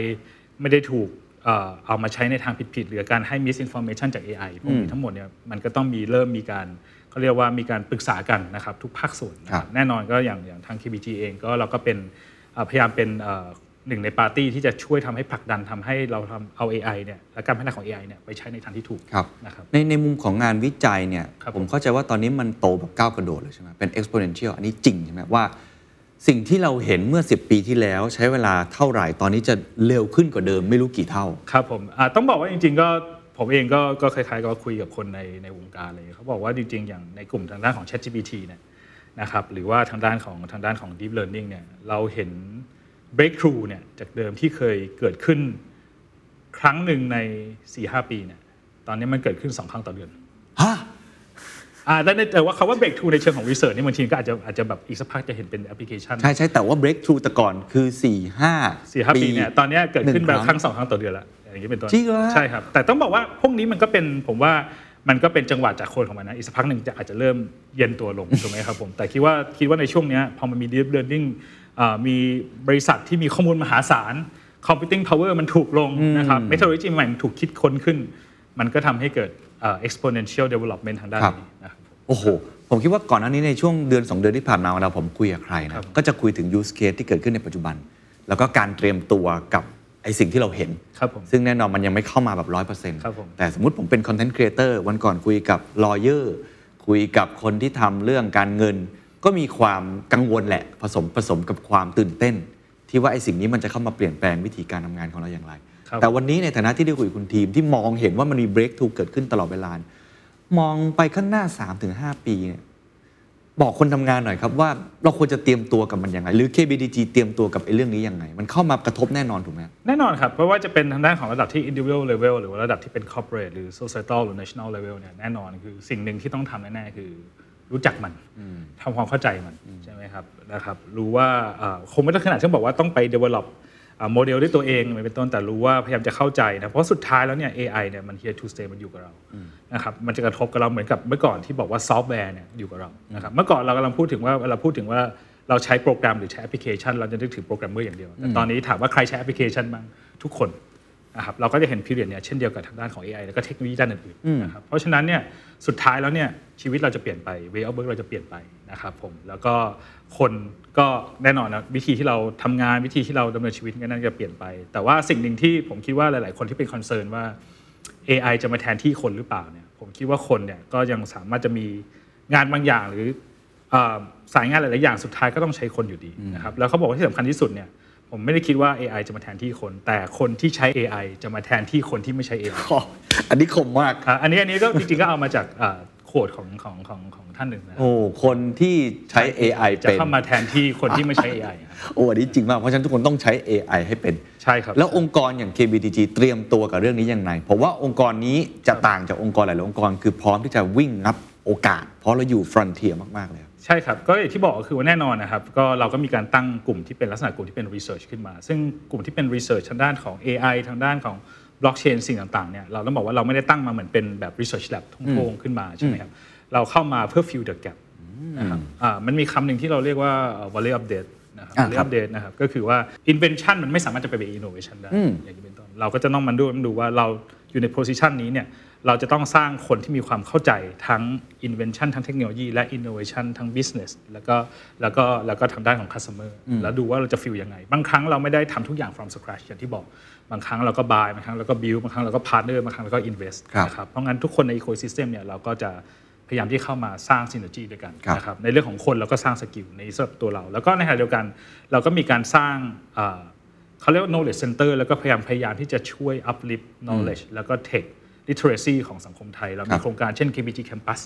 ไม่ได้ถูกเอ่อเอามาใช้ในทางผิดๆหรือการให้ misinformation จาก AI พวกนี้ทั้งหมดเนี่ยมันก็ต้องมีเริ่มมีการเขาเรียกว่ามีการปรึกษากันนะครับทุกภาคส่วนนะคครัรับบแน่นอนก็อย่างอย่างทาง KBT เองก็เราก็เป็นเอ่อพยายามเป็นเอ่อ หนึ่งในปาร์ตี้ที่จะช่วยทำให้ผลักดันทำให้เราทำเอา AI เนี่ยและการพัฒนาของ AI เนี่ยไปใช้ในทางที่ถูกครับนะครับในในมุมของงานวิจัยเนี่ยครับผมเข้าใจว่าตอนนี้มันโตแบบก้าวกระโดดเลยใช่ไหมเป็น exponential อันนี้จริงใช่ไหมว่า สิ่งที่เราเห็นเมื่อ 10 ปีที่แล้วใช้เวลาเท่าไหร่ตอนนี้จะเร็วขึ้นกว่าเดิมไม่รู้กี่เท่าครับผมอ่าต้องบอกว่าจริง ๆ ก็ผมเองก็ก็คล้ายๆกับคุยกับคนในในวงการเลยเขาบอกว่าจริงๆอย่างในกลุ่มทางด้านของ ChatGPT เนี่ยนะครับหรือว่าทางด้านของทางด้านของ Deep Learning เนี่ยเราเห็น breakthrough เนี่ยจากเดิมที่เคยเกิดขึ้นครั้งหนึ่งใน 4-5 ปีเนี่ยตอนนี้มันเกิดขึ้น 2 ครั้งต่อเดือนฮะอ่าแต่ในแต่ว่าคำว่า breakthrough ในเชิงของ research นี่บางทีก็อาจจะอาจจะแบบอีกสักพักจะเห็นเป็นแอปพลิเคชัน ใช่ใช่แต่ว่า breakthrough แต่ก่อนคือ 4 5สี่ห้าปีเนี่ยตอนเนี้ยเกิดขึ้นแบบครั้งหสองครั้งต่อเดือนละอย่างนี้เป็นต้นจริงเหรอใช่ครับ แต่ต้องบอกว่าพวกนี้มันก็เป็นผมว่ามันก็เป็นจังหวะจากคนของมันนะ อีกสักพักหนึ่งจะอาจจะเริ่มเย็นตัวลงถูกไหมครับผม แต่คิดว่าคิดว่าในช่วงเนี้ยพอมันมี deep learning อ่า มีบริษัทที่มีข้อมูลมหาศาล computing power มันถูกลงนะครับ methodology ใหม่มันถูกคิดค้นขึ้น มันก็ทำให้เกิดอ่า exponential development ทางด้านครับนี้นะครับโอ้โห ผมคิดว่าก่อนหน้านี้ในช่วงเดือน 2 เดือนที่ผ่านมาเวลาผมคุยกับใครครันะบก็จะคุยถึง use case ที่เกิดขึ้นในปัจจุบัน แล้วก็การเตรียมตัวกับไอสิ่งที่เราเห็นครับผมซึ่งแน่นอนมันยังไม่เข้ามาแบบร้อยเปอร์เซ็นต์ครับผมแต่สมมติผมเป็น content creator วันก่อนคุยกับ lawyer คุยกับคนที่ทำเรื่องการเงิน ก็มีความกังวลแหละผสมผสมกับความตื่นเต้น ที่ว่าไอสิ่งนี้มันจะเข้ามาเปลี่ยนแปลงวิธีการทำงานของเราอย่างไรครับแต่วันนี้ในฐานะที่ได้คุยกับคุณทีมที่มองเห็นว่ามันมี breakthrough เกิดขึ้นตลอดเวลามองไปข้างหน้า 3-5 ปีเนี่ยบอกคนทำงานหน่อยครับว่าเราควรจะเตรียมตัวกับมันยังไง หรือ KBTG เตรียมตัวกับไอ้เรื่องนี้ยังไง มันเข้ามากระทบแน่นอนถูกไหมแน่นอนครับ เพราะว่าจะเป็นทางด้านของระดับที่ individual level หรือว่าระดับที่เป็น corporate หรือ societal หรือ national level เนี่ยแน่นอนคือสิ่งหนึ่งที่ต้องทำแน่ๆคือรู้จักมัน ทำความเข้าใจมันใช่ไหมครับนะครับรู้ว่าเอ่อคงไม่ต้องขนาดที่บอกว่าต้องไป develop โมเดลด้วยตัวเองอะไรเป็นต้นแต่รู้ว่าพยายามจะเข้าใจนะเพราะสุดท้ายแล้วเนี่ย AI เนี่ยมัน here to stay มันอยู่กับเรานะครับมันจะกระทบกับเราเหมือนกับเมื่อก่อนที่บอกว่าซอฟต์แวร์เนี่ยอยู่กับเรานะครับเมื่อก่อนเรากำลังพูดถึงว่าเวลาพูดถึงว่าเราใช้โปรแกรมหรือใช้แอปพลิเคชัน เราจะนึกถึงโปรแกรมเมอร์อย่างเดียวแต่ตอนนี้ถามว่าใครใช้แอปพลิเคชันบ้างทุกคน นะครับเราก็จะเห็น period เนี่ยเช่นเดียวกับทางด้านของ AI แล้วก็เทคโนโลยีด้านอื่นๆนะครับเพราะฉะนั้นเนี่ยสุดท้ายแล้วเนี่ยชีวิตเราจะเปลี่ยนไป way of work เราจะเปลี่ยนไปนะครับผมแล้วก็คนก็แน่นอนนะวิธีที่เราทำงานวิธีที่เราดำเนินชีวิตก็น่าจะเปลี่ยนไป แต่ว่าสิ่งหนึ่งที่ผมคิดว่าหลาย ๆ คนที่เป็น concern ว่า AI จะมาแทนที่คนหรือเปล่าเนี่ยผมคิดว่าคนเนี่ยก็ยังสามารถจะมีงานบางอย่างหรือเอ่อสายงานหลาย ๆ อย่างสุดท้ายก็ต้องใช้คนอยู่ดีนะครับแล้วเขาบอกว่าที่สำคัญที่สุดเนี่ย ผมไม่ได้คิดว่า AI จะมาแทนที่คน แต่คนที่ใช้ AI จะมาแทนที่คนที่ไม่ใช้ AI อ๋ออันนี้คมมากอะอันนี้อันนี้ก็จริงๆก็เอามาจากอ่าโค้ดของของของของท่านหนึ่งนะโอ้คนที่ใช้ AI จะเป็นเข้ามาแทนที่คนที่ไม่ใช้ AI ครับโอ้อันนี้จริงมากเพราะฉะนั้นทุกคนต้องใช้ AI ให้เป็นใช่ครับแล้วองค์กรอย่าง KBTG เตรียมตัวกับเรื่องนี้ยังไงผมว่าองค์กรนี้จะต่างจากองค์กรหลายๆองค์กร คือพร้อมที่จะวิ่งงับโอกาส เพราะเราอยู่ฟรอนเทียมากๆเลยครับ ใช่ครับก็อย่างที่บอกก็คือว่าแน่นอนนะครับก็เราก็มีการตั้งกลุ่มที่เป็นลักษณะกลุ่มที่เป็น research ขึ้นมา ซึ่งกลุ่มที่เป็น research ทางด้านของ AI ทางด้านของ blockchain สิ่งต่างๆเนี่ยเราต้องบอกว่าเราไม่ได้ตั้งมาเหมือนเป็นแบบ research lab ทุ่งโพงขึ้นมาใช่ไหมครับเราเข้ามาเพื่อ fill the gap นะครับอ่ามันมีคำหนึ่งที่เราเรียกว่า value update นะครับอ่า value ครับ update นะครับก็คือว่า invention มันไม่สามารถจะไปเป็น innovation ได้อย่างนี้เป็นต้นเราก็จะต้องมันดูมันดูว่าเราอยู่ใน position นี้เนี่ย เราจะต้องสร้างคนที่มีความเข้าใจทั้ง invention ทั้งเทคโนโลยีและ innovation ทั้ง business แล้วก็แล้วก็แล้วก็ทางด้านของ customer แล้วดูว่าเราจะ fill ยังไง บางครั้งเราไม่ได้ทำทุกอย่าง from scratch อย่างที่บอก บางครั้งเราก็ buy บางครั้งเราก็ build บางครั้งเราก็ partner บางครั้งเราก็ invest ครับนะครับเพราะงั้นทุกคนใน ecosystem เนี่ยเราก็จะพยายามที่เข้ามาสร้าง synergy ด้วยกันครับนะครับในเรื่องของคนเราก็สร้างสกิลในสำหรับตัวเรา แล้วก็ในขณะเดียวกันเราก็มีการสร้างเอ่อเขาเรียกว่า knowledge center แล้วก็พยายามพยายามที่จะช่วย uplift knowledge แล้วก็ tech literacy ของสังคมไทย เราครัมีบโครงการเช่น KBTG Kampus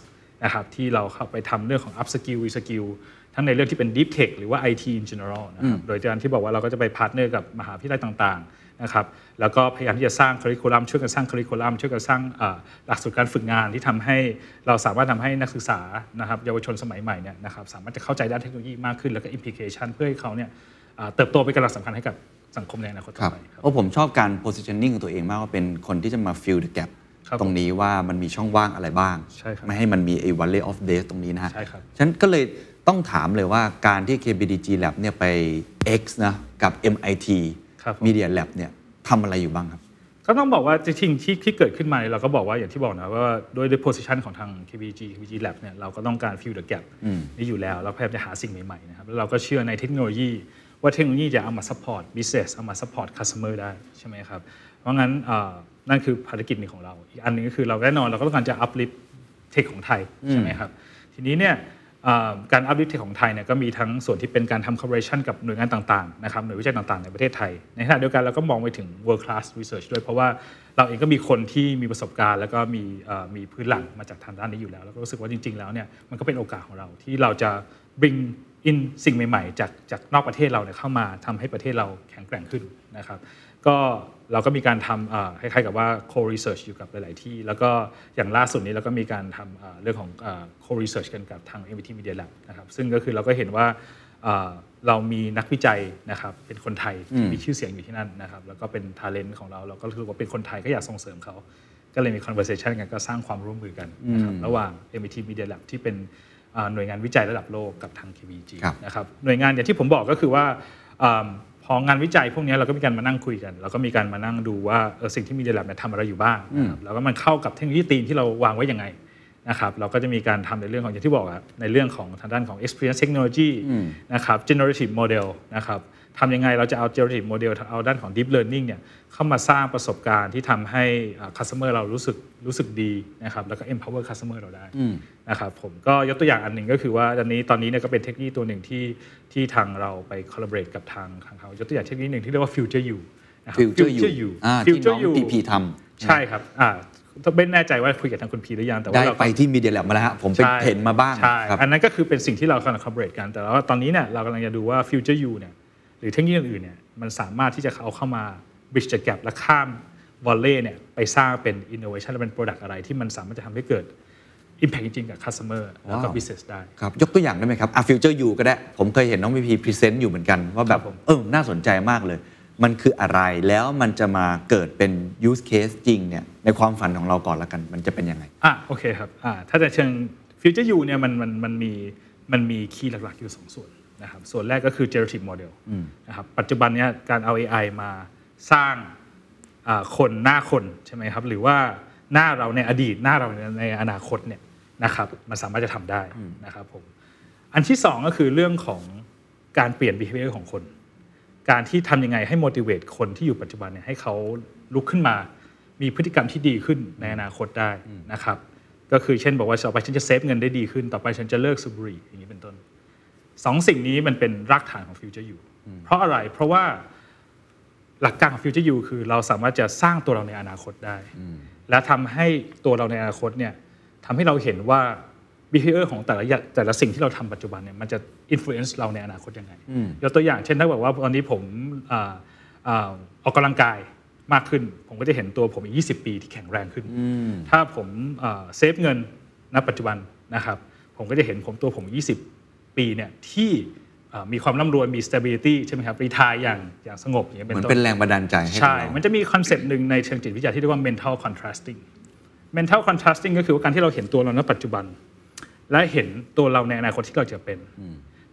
นะครับที่เราเข้าไปทำเรื่องของ upskill reskill ทั้งในเรื่องที่เป็น deep tech หรือว่า IT in general นะครับโดยการที่บอกว่าเราก็จะไป partner กับมหาวิทยาลัยต่างๆนะครับแล้วก็พยายามที่จะสร้างค u ริคูลัมช่วยกันสร้างค u ริคูลัมช่วยกันสร้างเอ่อหลักสูตรการฝึกงานที่ทำให้เราสามารถทำให้นักศึกษานะครับเยาวชนสมัยใหม่เนี่ยนะครับสามารถจะเข้าใจด้านเทคโนโลยีมากขึ้นแล้วก็ implication เพื่อให้เขาเนี่ยเอ่อเติบโตเป็นกำลังสำคัญให้กับสังคมในอนาคตคต่รัอบไปครับเพราะผมชอบการ positioning ของตัวเองมากว่าเป็นคนที่จะมา fill the gap ครับ ตรงนี้ว่ามันมีช่องว่างอะไรบ้างใช่ครับไม่ให้มันมีไอ้ valley of death ตรงนี้นะฮะใช่ครับฉะนั้นก็เลยต้องถามเลยว่าการที่ KBDG Lab เนี่ยไป X นะกับ MIT ครับผม Media Lab เนี่ยทำอะไรอยู่บ้างครับก็ต้องบอกว่าจริงๆที่ที่เกิดขึ้นมาเนี่ยเราก็บอกว่าอย่างที่บอกนะว่าด้วยด้วย position ของทาง KBG KBG Lab เนี่ยเราก็ต้องการ fill the gap นี่อยู่แล้ว เราพยายามจะหาสิ่งใหม่ๆนะครับแล้วเราก็เชื่อในเทคโนโลยี ว่าเทคโนโลยีจะเอามา support business เอามา support customer ได้ใช่ไหมครับ เพราะงั้นเอ่อนั่นคือภารกิจหนึ่งของเรา อีกอันหนึงก็คือเราแน่นอนเราก็ต้องการจะ uplift เทคของไทยใช่ไหมครับ ทีนี้เนี่ยเอ่อการอัพลิฟเทคของไทยเนี่ยก็มีทั้งส่วนที่เป็นการทำ collaboration กับหน่วยงานต่างๆนะครับหน่วยวิจัยต่างๆ ในประเทศไทย ในขณะเดียวกันเราก็มองไปถึง world class research ด้วยเพราะว่าเราเองก็มีคนที่มีประสบการณ์ แล้วก็มีเอ่อมีพื้นหลังมาจากทางด้านนี้อยู่แล้ว แล้วก็รู้สึกว่าจริง ๆ แล้วเนี่ยมันก็เป็นโอกาสของเราที่เราจะ bring in สิ่งใหม่ ๆ จากจากนอกประเทศเราเนี่ยเข้ามาทำให้ประเทศเราแข็งแกร่งขึ้นนะครับ ก็เราก็มีการทำเอ่อคล้ายๆกับว่า co-research อยู่กับหลาย ๆ ที่ แล้วก็อย่างล่าสุดนี้เราก็มีการทำเอ่อเรื่องของเอ่อ co-research กันกับทาง MIT Media Lab นะครับซึ่งก็คือเราก็เห็นว่าเอ่อเรามีนักวิจัยนะครับเป็นคนไทยที่มีชื่อเสียงอยู่ที่นั่นนะครับแล้วก็เป็น talent ของเราเราก็รู้สึกว่าเป็นคนไทยก็อยากส่งเสริมเขา ก็เลยมี conversation กันก็สร้างความร่วมมือกันนะครับระหว่าง MIT Media Lab ที่เป็นอ่าหน่วยงานวิจัยระดับโลกกับทาง KBG ครับนะครับหน่วยงานอย่างที่ผมบอกก็คือว่า อ่าพองานวิจัยพวกนี้เราก็มีการมานั่งคุยกันเราก็มีการมานั่งดูว่าเออสิ่งที่มีเดียแลบเนี่ยทำอะไรอยู่บ้างนะครับแล้วก็มันเข้ากับเทคโนโลยีธีมที่เราวางไว้ยังไงนะครับเราก็จะมีการทำในเรื่องของอย่างที่บอกอะในเรื่องของทางด้านของ experience technology นะครับ generative model นะครับ ทำยังไงเราจะเอา generative model เอาด้านของ deep learning เนี่ยเข้ามาสร้างประสบการณ์ที่ทำให้อ่า customer เรารู้สึกรู้สึกดีนะครับแล้วก็ empower customer เราได้นะครับผมก็ยกตัวอย่างอันหนึ่งก็คือว่าตอนนี้ตอนนี้เนี่ยก็เป็นเทคโนโลยีตัวหนึ่งที่ที่ทางเราไป collaborate กับทางทางเขายกตัวอย่างเทคโนโลยีหนึ่งที่เรียกว่า future you นะครับ Future You You อ่าที่ Future น้อง You TP ทำใช่ครับอ่าไม่แน่ใจว่าคุยกับทางคุณพีหรือยังแต่ว่าได้เราก็ไปที่ Media Lab มาแล้วฮะผมไปใช่เห็นมาบ้างใช่ครับอันนั้นก็คือเป็นสิ่งที่เรากำลัง collaborate กันแต่ว่าตอนนี้เนี่ยเรากำลังจะดูว่า future you เนี่ย หรือเทคโนโลยีอื่นๆเนี่ยมันสามารถที่จะเอาเข้ามา bridge the gap และข้าม valley เนี่ยไปสร้างเป็น innovation และเป็น product อะไรที่มันสามารถจะทำให้เกิด impact จริงๆกับ customer แล้วก็ว้าว business ได้ครับยกตัวอย่างได้ไหมครับอะ Future You ก็ได้ ผมเคยเห็นน้องพีพี present อยู่เหมือนกัน ว่าแบครับผมเออน่าสนใจมากเลย มันคืออะไรแล้วมันจะมาเกิดเป็น use case จริงเนี่ยในความฝันของเราก่อนละกัน มันจะเป็นยังไงอะโอเคครับอ่าถ้าจะเชิง Future You เนี่ยมันมันมันมีมันมีคีย์หลักๆอยู่สองส่วน นะครับส่วนแรกก็คือ generative model นะครับปัจจุบันเนี้ยการเอา AI มาสร้างอ่าคนหน้าคนใช่ไหมครับหรือว่าหน้าเราในอดีตหน้าเราในอนาคตเนี่ยนะครับมันสามารถจะทำได้นะครับผมอันที่สองก็คือเรื่องของการเปลี่ยน behavior ของคน การที่ทำยังไงให้ motivate คนที่อยู่ปัจจุบันเนี่ยให้เขาลุกขึ้นมา มีพฤติกรรมที่ดีขึ้นในอนาคตได้นะครับก็คือเช่นบอกว่าต่อไปฉันจะเซฟเงินได้ดีขึ้น ต่อไปฉันจะเลิกสูบบุหรี่อย่างนี้เป็นต้น สองสิ่งนี้มันเป็นรากฐานของ Future You เพราะอะไรเพราะว่าหลักการของ Future You คือเราสามารถจะสร้างตัวเราในอนาคตได้ และทำให้ตัวเราในอนาคตเนี่ยทำให้เราเห็นว่า behavior ของแต่ละอย่างแต่ละสิ่งที่เราทำปัจจุบันเนี่ยมันจะ influence เราในอนาคตยังไงยกตัวอย่างเช่นถ้าบอกว่าตอนนี้ผมอ่าอ่าออกกำลังกายมากขึ้น ผมก็จะเห็นตัวผมอีก 20 ปีที่แข็งแรงขึ้น ถ้าผมsave เงินณปัจจุบันนะครับ ผมก็จะเห็นผมตัวผม 20 ปีเนี่ยที่เอ่อมีความร่ำรวยมี stability ใช่ไหมครับ retire อย่างอย่างสงบอย่างเงี้ยเหเป็นต้นเหมือนเป็นแรงบันดาลใจให้ใช่เรามันจะมีคอนเซปต์หนึ่งในเชิงจิตวิทยาที่เรียกว่า mental contrasting mental contrasting ก็คือว่าการที่เราเห็นตัวเราณปัจจุบัน และเห็นตัวเราในอนาคตที่เราจะเป็น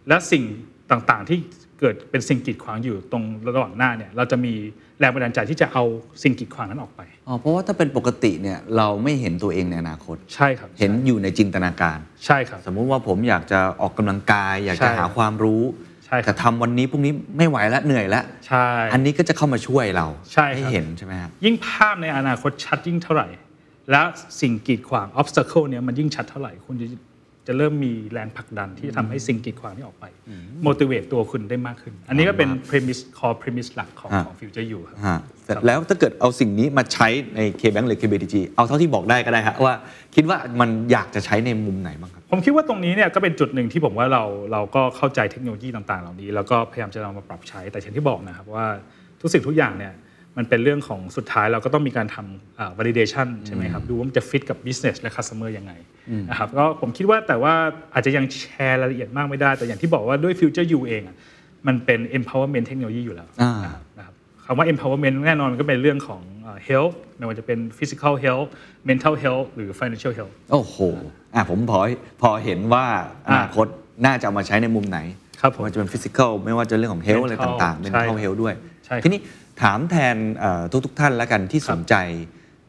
และสิ่งต่างๆที่ เกิดเป็นสิ่งกีดขวางอยู่ตรงระหว่างหน้าเนี่ยเราจะมีแรงบันดาลใจที่จะเอาสิ่งกีดขวางนั้นออกไปอ๋อเพราะว่าถ้าเป็นปกติเนี่ยเราไม่เห็นตัวเองในอนาคต ใช่ครับเห็นอยู่ในจินตนาการ ใช่ครับสมมุติว่าผมอยากจะออกกำลังกาย อยากจะใช่หาความรู้ใช่ครับแต่ทำวันนี้พรุ่งนี้ไม่ไหวแล้วเหนื่อยแล้วใช่อันนี้ก็จะเข้ามาช่วยเราใช่ครับเห็นใช่ไหมครับยิ่งภาพในอนาคตชัดยิ่งเท่าไหร่ และสิ่งกีดขวาง obstacle เนี่ยมันยิ่งชัดเท่าไหร่คุณ จะจะเริ่มมีแรงผลักดันที่จะทำให้สิ่งกีดขวางนี้ออกไป motivate ตัวคุณได้มากขึ้น อันนี้ก็เป็น premise core premise หลักของฮะของ future you ครับฮะแต่แล้วถ้าเกิดเอาสิ่งนี้มาใช้ใน KBank หรือ KBTG เอาเท่าที่บอกได้ก็ได้ครับว่าคิดว่ามันอยากจะใช้ในมุมไหนบ้างครับ ผมคิดว่าตรงนี้เนี่ยก็เป็นจุดหนึ่งที่ผมว่าเราเราก็เข้าใจเทคโนโลยีต่างๆ เหล่านี้ แล้วก็พยายามจะนำมาปรับใช้แต่อย่างที่บอกนะครับว่าทุกสิ่งทุกอย่างเนี่ยมันเป็นเรื่องของสุดท้ายเราก็ต้องมีการทำอ่า validation ใช่ไหมครับ ดูว่ามันจะ fit กับ business และ customer ยังไง นะครับก็ผมคิดว่าแต่ว่าอาจจะยังแชร์รายละเอียดมากไม่ได้ แต่อย่างที่บอกว่าด้วย future you เองอะมันเป็น empowerment เทคโนโลยีอยู่แล้วอ่านะครับนะครับคำว่า empowerment แน่นอนมันก็เป็นเรื่องของอ่า health ไม่ว่าจะเป็น physical health mental health หรือ financial health โอ้โหอะผมพอพอเห็นว่าอ่าอนาคตน่าจะเอามาใช้ในมุมไหนครับผมไม่ว่าจะเป็น physical ไม่ว่าจะเรื่องของเฮล Mental อะไรต่างๆเป็นใช่เ e าเฮลด้วยใช่ครับทีนี้ถามแทนเอ่อทุกๆท่านแล้วกันที่สนใจ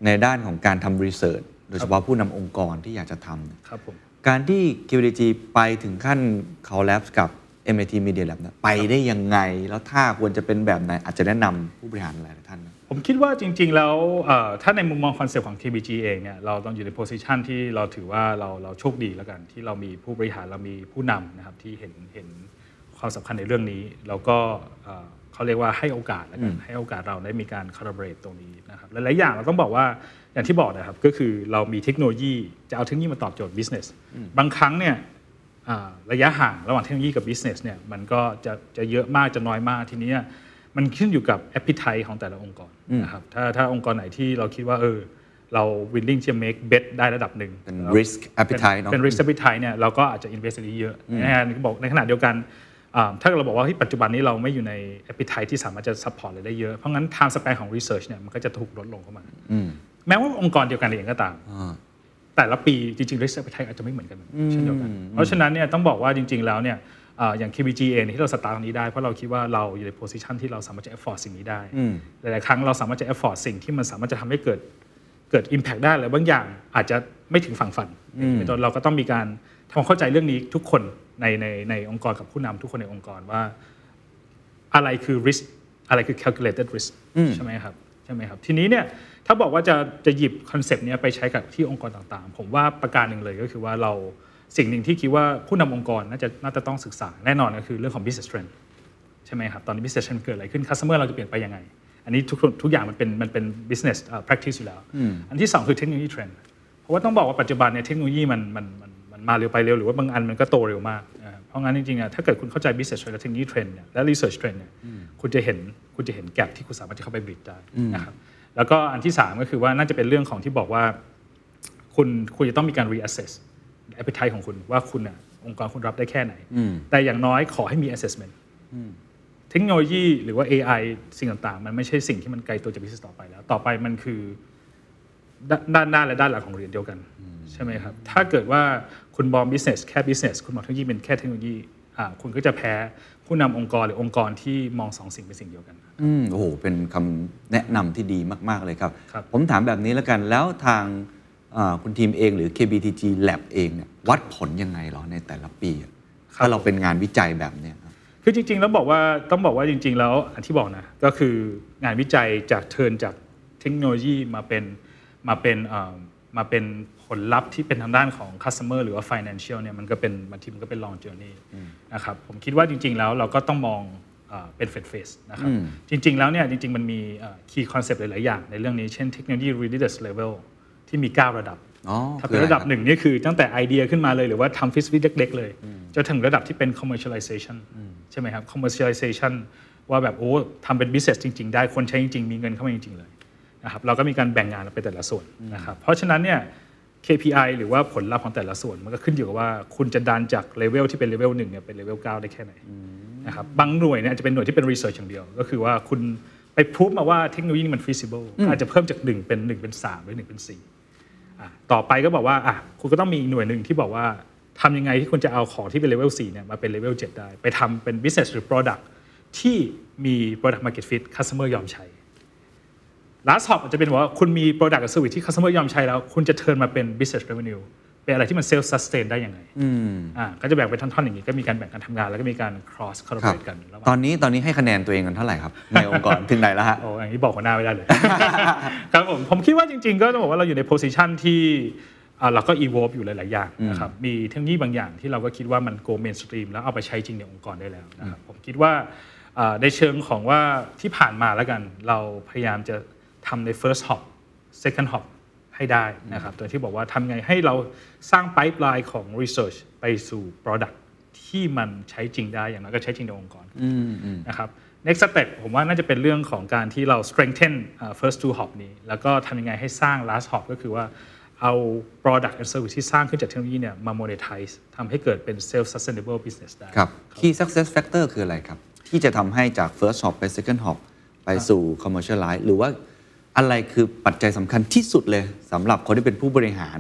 ในด้านของการทำ research โดยเฉพาะผู้นำองค์กรที่อยากจะทำเนี่ยครับผมการที่ KBTG ไปถึงขั้น collab กับ MIT Media Lab เนี่ยไปได้ยังไง แล้วถ้าควรจะเป็นแบบไหน อาจจะแนะนำผู้บริหารหลายๆท่านนะผมคิดว่าจริง ๆ แล้วเอ่อถ้าในมุมมองคอนเซปต์ของ KBTG เองเนี่ยเราต้องอยู่ใน position ที่เราถือว่าเราเราโชคดีแล้วกัน ที่เรามีผู้บริหารเรามีผู้นำนะครับที่เห็นเห็นความสำคัญในเรื่องนี้ แล้วก็เอ่อเขาเรียกว่าให้โอกาสแล้วกันให้โอกาสเราได้มีการ collaborate ตรงนี้นะครับหลายๆอย่างเราต้องบอกว่า อย่างที่บอกนะครับก็คือเรามีเทคโนโลยีจะเอาเทคโนโลยีมาตอบโจทย์ business บางครั้งเนี่ยอ่าระยะห่างระหว่างเทคโนโลยีกับ business เนี่ยมันก็จะจะเยอะมากจะน้อยมากทีเนี้ยมันขึ้นอยู่กับ appetite ของแต่ละองค์กรนะครับถ้าถ้าองค์กรไหนที่เราคิดว่าเออเรา willing จะ make bet ได้ระดับหนึ่งเป็นแล้ว risk appetite เนอะเป็น risk appetite เนี่ยเราก็อาจจะ invest อันนี้เยอะนะฮะบอกในขณะเดียวกันอ่าถ้าเราบอกว่าเฮ้ยปัจจุบันนี้เราไม่อยู่ใน appetite ที่สามารถจะ support อะไรได้เยอะ เพราะงั้น time span ของ research เนี่ยมันก็จะถูกลดลงเข้ามา แม้ว่าองค์กรเดียวกันเองก็ตามแต่ละปีจริงๆ risk appetite อาจจะไม่เหมือนกันเช่นเดียวกัน เพราะฉะนั้นเนี่ยต้องบอกว่าจริง ๆ แล้วเนี่ยอ่าอย่าง KBG เองที่เราสตาร์ทตรงนี้ได้ เพราะเราคิดว่าเราอยู่ใน position ที่เราสามารถจะ afford สิ่งนี้ได้ หลายๆ ครั้งเราสามารถจะ afford สิ่งที่มันสามารถจะทำให้เกิดเกิด impact ได้เลยบางอย่างอาจจะไม่ถึงฝั่งฝันเป็นต้นเราก็ต้องมีการทำความเข้าใจเรื่องนี้ทุกคนในในในองค์กรกับผู้นำทุกคนในองค์กรว่า อะไรคือ risk อะไรคือ calculated risk ใช่ไหมครับใช่ไหมครับทีนี้เนี่ยถ้าบอกว่าจะจะหยิบคอนเซปต์นี้ไปใช้กับที่องค์กรต่างๆ ผมว่าประการหนึ่งเลยก็คือว่าเราสิ่งหนึ่งที่คิดว่าผู้นำองค์กรน่าจะน่าจะต้องศึกษาแน่นอนก็คือเรื่องของ business trend ใช่ไหมครับ ตอนนี้ business trend เกิดอะไรขึ้น customer เราจะเปลี่ยนไปยังไง อันนี้ทุกทุกอย่างมันเป็นมันเป็น business เอ่อ practice อยู่แล้ว อันที่สองคือเทคโนโลยี trend เพราะว่าต้องบอกว่าปัจจุบันเนี่ยเทคโนโลยีมันมันมันมันมาเร็วไปเร็วหรือว่าบางอันมันก็โตเร็วมากนะครับเพราะงั้นจริงๆอะถ้าเกิดคุณเข้าใจ business trend และ technology trend เนี่ยและ research trend เนี่ยคุณจะเห็นคุณจะเห็นแกลบที่คุณสามารถจะเข้าไป bridge ได้นะครับ แล้วก็อันที่สามก็คือว่าน่าจะเป็นเรื่องของที่บอกว่า คุณคุณจะต้องมีการ reassess appetite ของคุณว่าคุณน่ะองค์กรคุณรับได้แค่ไหน แต่อย่างน้อยขอให้มี assessment เทคโนโลยีหรือว่า AI สิ่งต่างๆ มันไม่ใช่สิ่งที่มันไกลตัวจาก business ต่อไปแล้ว ต่อไปมันคือด้านด้านหน้าและด้านหลังของเหรียญเดียวกัน ใช่ไหมครับ ถ้าเกิดว่าคุณมอง business แค่ business คุณมองเทคโนโลยีเป็นแค่เทคโนโลยีอ่า คุณก็จะแพ้ผู้นำองค์กรหรือองค์กรที่มองสองสิ่งเป็นสิ่งเดียวกัน อืมโอ้โห เป็นคำแนะนำที่ดีมาก ๆ เลยครับครับผมถามแบบนี้แล้วกัน แล้วทางอ่าคุณทีมเองหรือ KBTG Lab เองเนี่ยวัดผลยังไงเหรอในแต่ละปีอะถ้าเราเป็นงานวิจัยแบบเนี้ยครับคือจริง ๆ แล้วบอกว่าต้องบอกว่าจริง ๆ แล้วอันที่บอกนะ ก็คืองานวิจัยจากเทิร์นจากเทคโนโลยีมาเป็นมาเป็นเอ่อมาเป็น ผลลัพธ์ที่เป็นทางด้านของ customer หรือว่า financial เนี่ยมันก็เป็นบางทีมันก็เป็น long journey นะครับผมคิดว่าจริง ๆ แล้วเราก็ต้องมองเอ่อเป็น phase phase นะครับจริง ๆ แล้วเนี่ยจริง ๆ มันมีเอ่อ key concept หลาย ๆ อย่างในเรื่องนี้เช่น technology readiness level ที่มี 9 ระดับอ๋อถ้าคืเป็อนอะไรระดับครับหนึ่งนี่คือตั้งแต่ไอเดียขึ้นมาเลยหรือว่าทำฟิสฟิตเล็ก ๆ เลยจนถึงระดับที่เป็น commercialization ใช่ไหมครับ commercialization ว่าแบบโอ้ทำเป็น business จริง ๆ ได้คนใช้จริง ๆ มีเงินเข้ามาจริง ๆ เลยนะครับเราก็มีการแบ่งงานออกไปแต่ละส่วนนะครับเพราะฉะนั้นเนี่ย KPI หรือว่าผลลัพธ์ของแต่ละส่วน มันก็ขึ้นอยู่กับว่าคุณจะดันจากเลเวลที่เป็นเลเวลหนึ่งเนี่ยเป็นเลเวลเก้าได้แค่ไหนนะครับบางหน่วยเนี่ยอาจจะเป็นหน่วยที่เป็น research อย่างเดียว ก็คือว่าคุณไปพูดมาว่าเทคโนโลยีมัน feasible อาจจะเพิ่มจากหนึ่งเป็นหนึ่งเป็นสามหรือหนึ่งเป็นสี่อะต่อไปก็บอกว่าอะคุณก็ต้องมีอีกหน่วยหนึ่งที่บอกว่าทำยังไงที่คุณจะเอาของที่เป็นเลเวล4เนี่ยมาเป็นเลเวล7ได้ ไปทำเป็น business หรือ product ที่มี product market fit customer ยอมใช้ last hop อาจจะเป็นว่าคุณมี product กับ service ที่ customer ยอมใช้แล้ว คุณจะ turn มาเป็น business revenue เป็นอะไรที่มัน self sustain ได้ยังไงอ่าก็จะแบ่งเป็นท่อน ๆ อย่างนี้ ก็มีการแบ่งการทำงาน แล้วก็มีการ cross ครับ collaborate กันระหว่างตอนนี้ตอนนี้ให้คะแนนตัวเองกันเท่าไหร่ครับ ในองค์กร ถึงไหนแล้วฮะโอ้อย่างนี้บอกหัวหน้าไม่ได้เลย ครับผม ผมคิดว่าจริง ๆ ก็ต้องบอกว่าเราอยู่ในโพสิชันที่อ่าเราก็ evolve อยู่หลาย ๆ อย่างนะครับ มีเทคโนโลยีบางอย่างที่เราก็คิดว่ามัน go mainstream แล้วเอาไปใช้จริงในองค์กรได้แล้วนะครับผมคิดว่าอ่าในเชิงของว่าที่ผ่านมาแล้วกันเราพยายามจะ ทำใน first hop second hop ให้ได้นะครับโดยที่บอกว่าทำไงให้เราสร้าง pipeline ของ research ไปสู่ product ที่มันใช้จริงได้อย่างนั้นก็ใช้จริงในองค์กรนะครับ next step ผมว่าน่าจะเป็นเรื่องของการที่เรา strengthen อ่า first two hop นี้ แล้วก็ทำยังไงให้สร้าง last hop ก็คือว่าเอา product and service ที่สร้างขึ้นจากเทคโนโลยีเนี่ยมา monetize ทำให้เกิดเป็น self sustainable business ได้ครับ key success factor คืออะไรครับ ที่จะทำให้จาก first hop ไป second hop ไปสู่ commercialize หรือว่า อะไรคือปัจจัยสำคัญที่สุดเลยสำหรับคนที่เป็นผู้บริหาร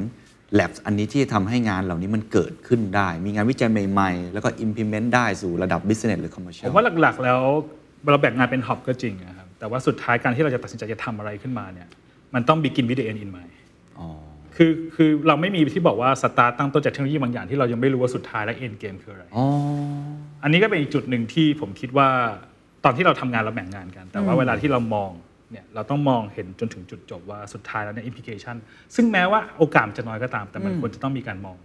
labs อันนี้ที่จะทำให้งานเหล่านี้มันเกิดขึ้นได้ มีงานวิจัยใหม่ ๆ แล้วก็ implement ได้สู่ระดับ business หรือผ commercial มว่าหลักๆ แล้วเราแบ่งงานเป็น hop ก็จริงนะครับแต่ว่าสุดท้ายการที่เราจะตัดสินใจจะทำอะไรขึ้นมาเนี่ยมันต้อง begin with the end in mind คือคือเราไม่มีที่บอกว่าสตาร์ตั้งต้นจากเทคโนโลยีบางอย่างที่เรายังไม่รู้ว่าสุดท้ายแล้ว end game คืออะไรอ๋ออันนี้ก็เป็นอีกจุดหนึ่งที่ผมคิดว่าตอนที่เราทำงานเราแบ่งงานกัน แต่ว่าเวลาที่เรามอง เนี่ยเราต้องมองเห็นจนถึงจุดจบว่าสุดท้ายแล้วเนี่ย implication ซึ่งแม้ว่าโอกาสมันจะน้อยก็ตาม แต่มันควรจะต้องมีการมอง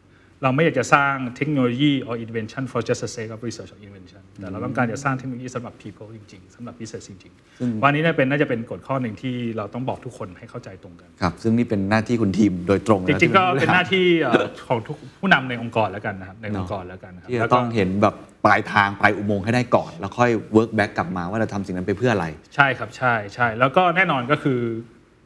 เราไม่อยากจะสร้างเทคโนโลยี or invention for just the sake of research or invention แต่เราต้องการจะสร้างเทคโนโลยีสำหรับ people จริงๆสำหรับ business จริงๆ วันนี้เนี่ยเป็นน่าจะเป็นกฎข้อหนึ่งที่เราต้องบอกทุกคนให้เข้าใจตรงกัน ครับ ซึ่งนี่เป็นหน้าที่คุณทีมโดยตรงจแล้วริงๆก็ที่เป็นหน้าที่เอ่อของทุกผู้นำในองค์กรแล้วกันนะครับในองค์กรแล้วกันนะครับที่แล้จะวก็ต้องเห็นแบบปลายทางปลายอุโมงค์ให้ได้ก่อน แล้วค่อย work back กลับมาว่าเราทำสิ่งนั้นไปเพื่ออะไร ใช่ครับใช่ใช่แล้วก็แน่นอนก็คือ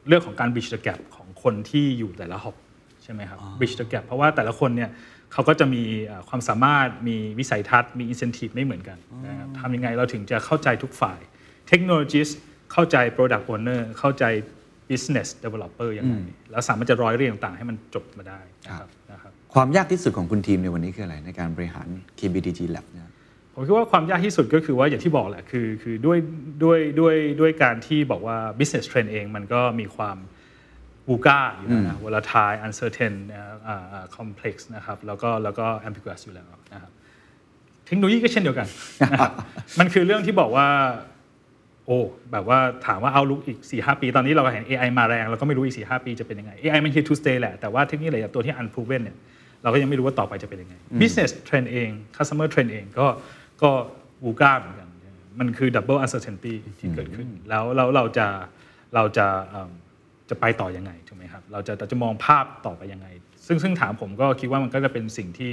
เรื่องของการ bridge the gap ของคนที่อยู่แต่ละหอบใช่ไหมครับ bridge the gap เพราะว่าแต่ละคนเนี่ยเขาก็จะมีเอ่อความสามารถมีวิสัยทัศน์มี incentive ไม่เหมือนกันนะครับทำยังไงเราถึงจะเข้าใจทุกฝ่าย technologist เข้าใจ product owner เข้าใจ business developer ยังไงแล้วสามารถจะร้อยเรียงต่างๆให้มันจบมาได้นะครับนะครับความยากที่สุดของคุณทีมในวันนี้คืออะไรในการบริหาร KBDG Lab เนี่ยผมคิดว่าความยากที่สุดก็คือว่าอย่างที่บอกแหละคือคือด้วยด้วยด้วยด้วยการที่บอกว่า business trend เองมันก็มีความ บูก้าอยู่แล้วนะ volatile uncertain นะครับอ่าอ่า complex นะครับแล้วก็แล้วก็ ambiguous อยู่แล้วนะครับเทคโนโลยีก็เช่นเดียวกันนะครับมันคือเรื่องที่บอกว่า โอ้แบบว่าถามว่าเอาลุกอีก4 5ปี ตอนนี้เราก็เห็น AI มาแรงเราก็ไม่รู้อีก4 5ปีจะเป็นยังไง AI มัน here to stay แหละ แต่ว่าเทคโนโลยีหลายตัวที่ unproven เนี่ยเราก็ยังไม่รู้ว่าต่อไปจะเป็นยังไง business trend เอง customer trend เองก็ก็บูก้าเหมือนกัน มันคือ double uncertainty ที่เกิดขึ้น แล้วเราเราจะเราจะเอิ่ม จะไปต่อยังไงถูกไหมครับเราจะเราจะมองภาพต่อไปยังไง ซึ่งซึ่งถามผมก็คิดว่ามันก็จะเป็นสิ่งที่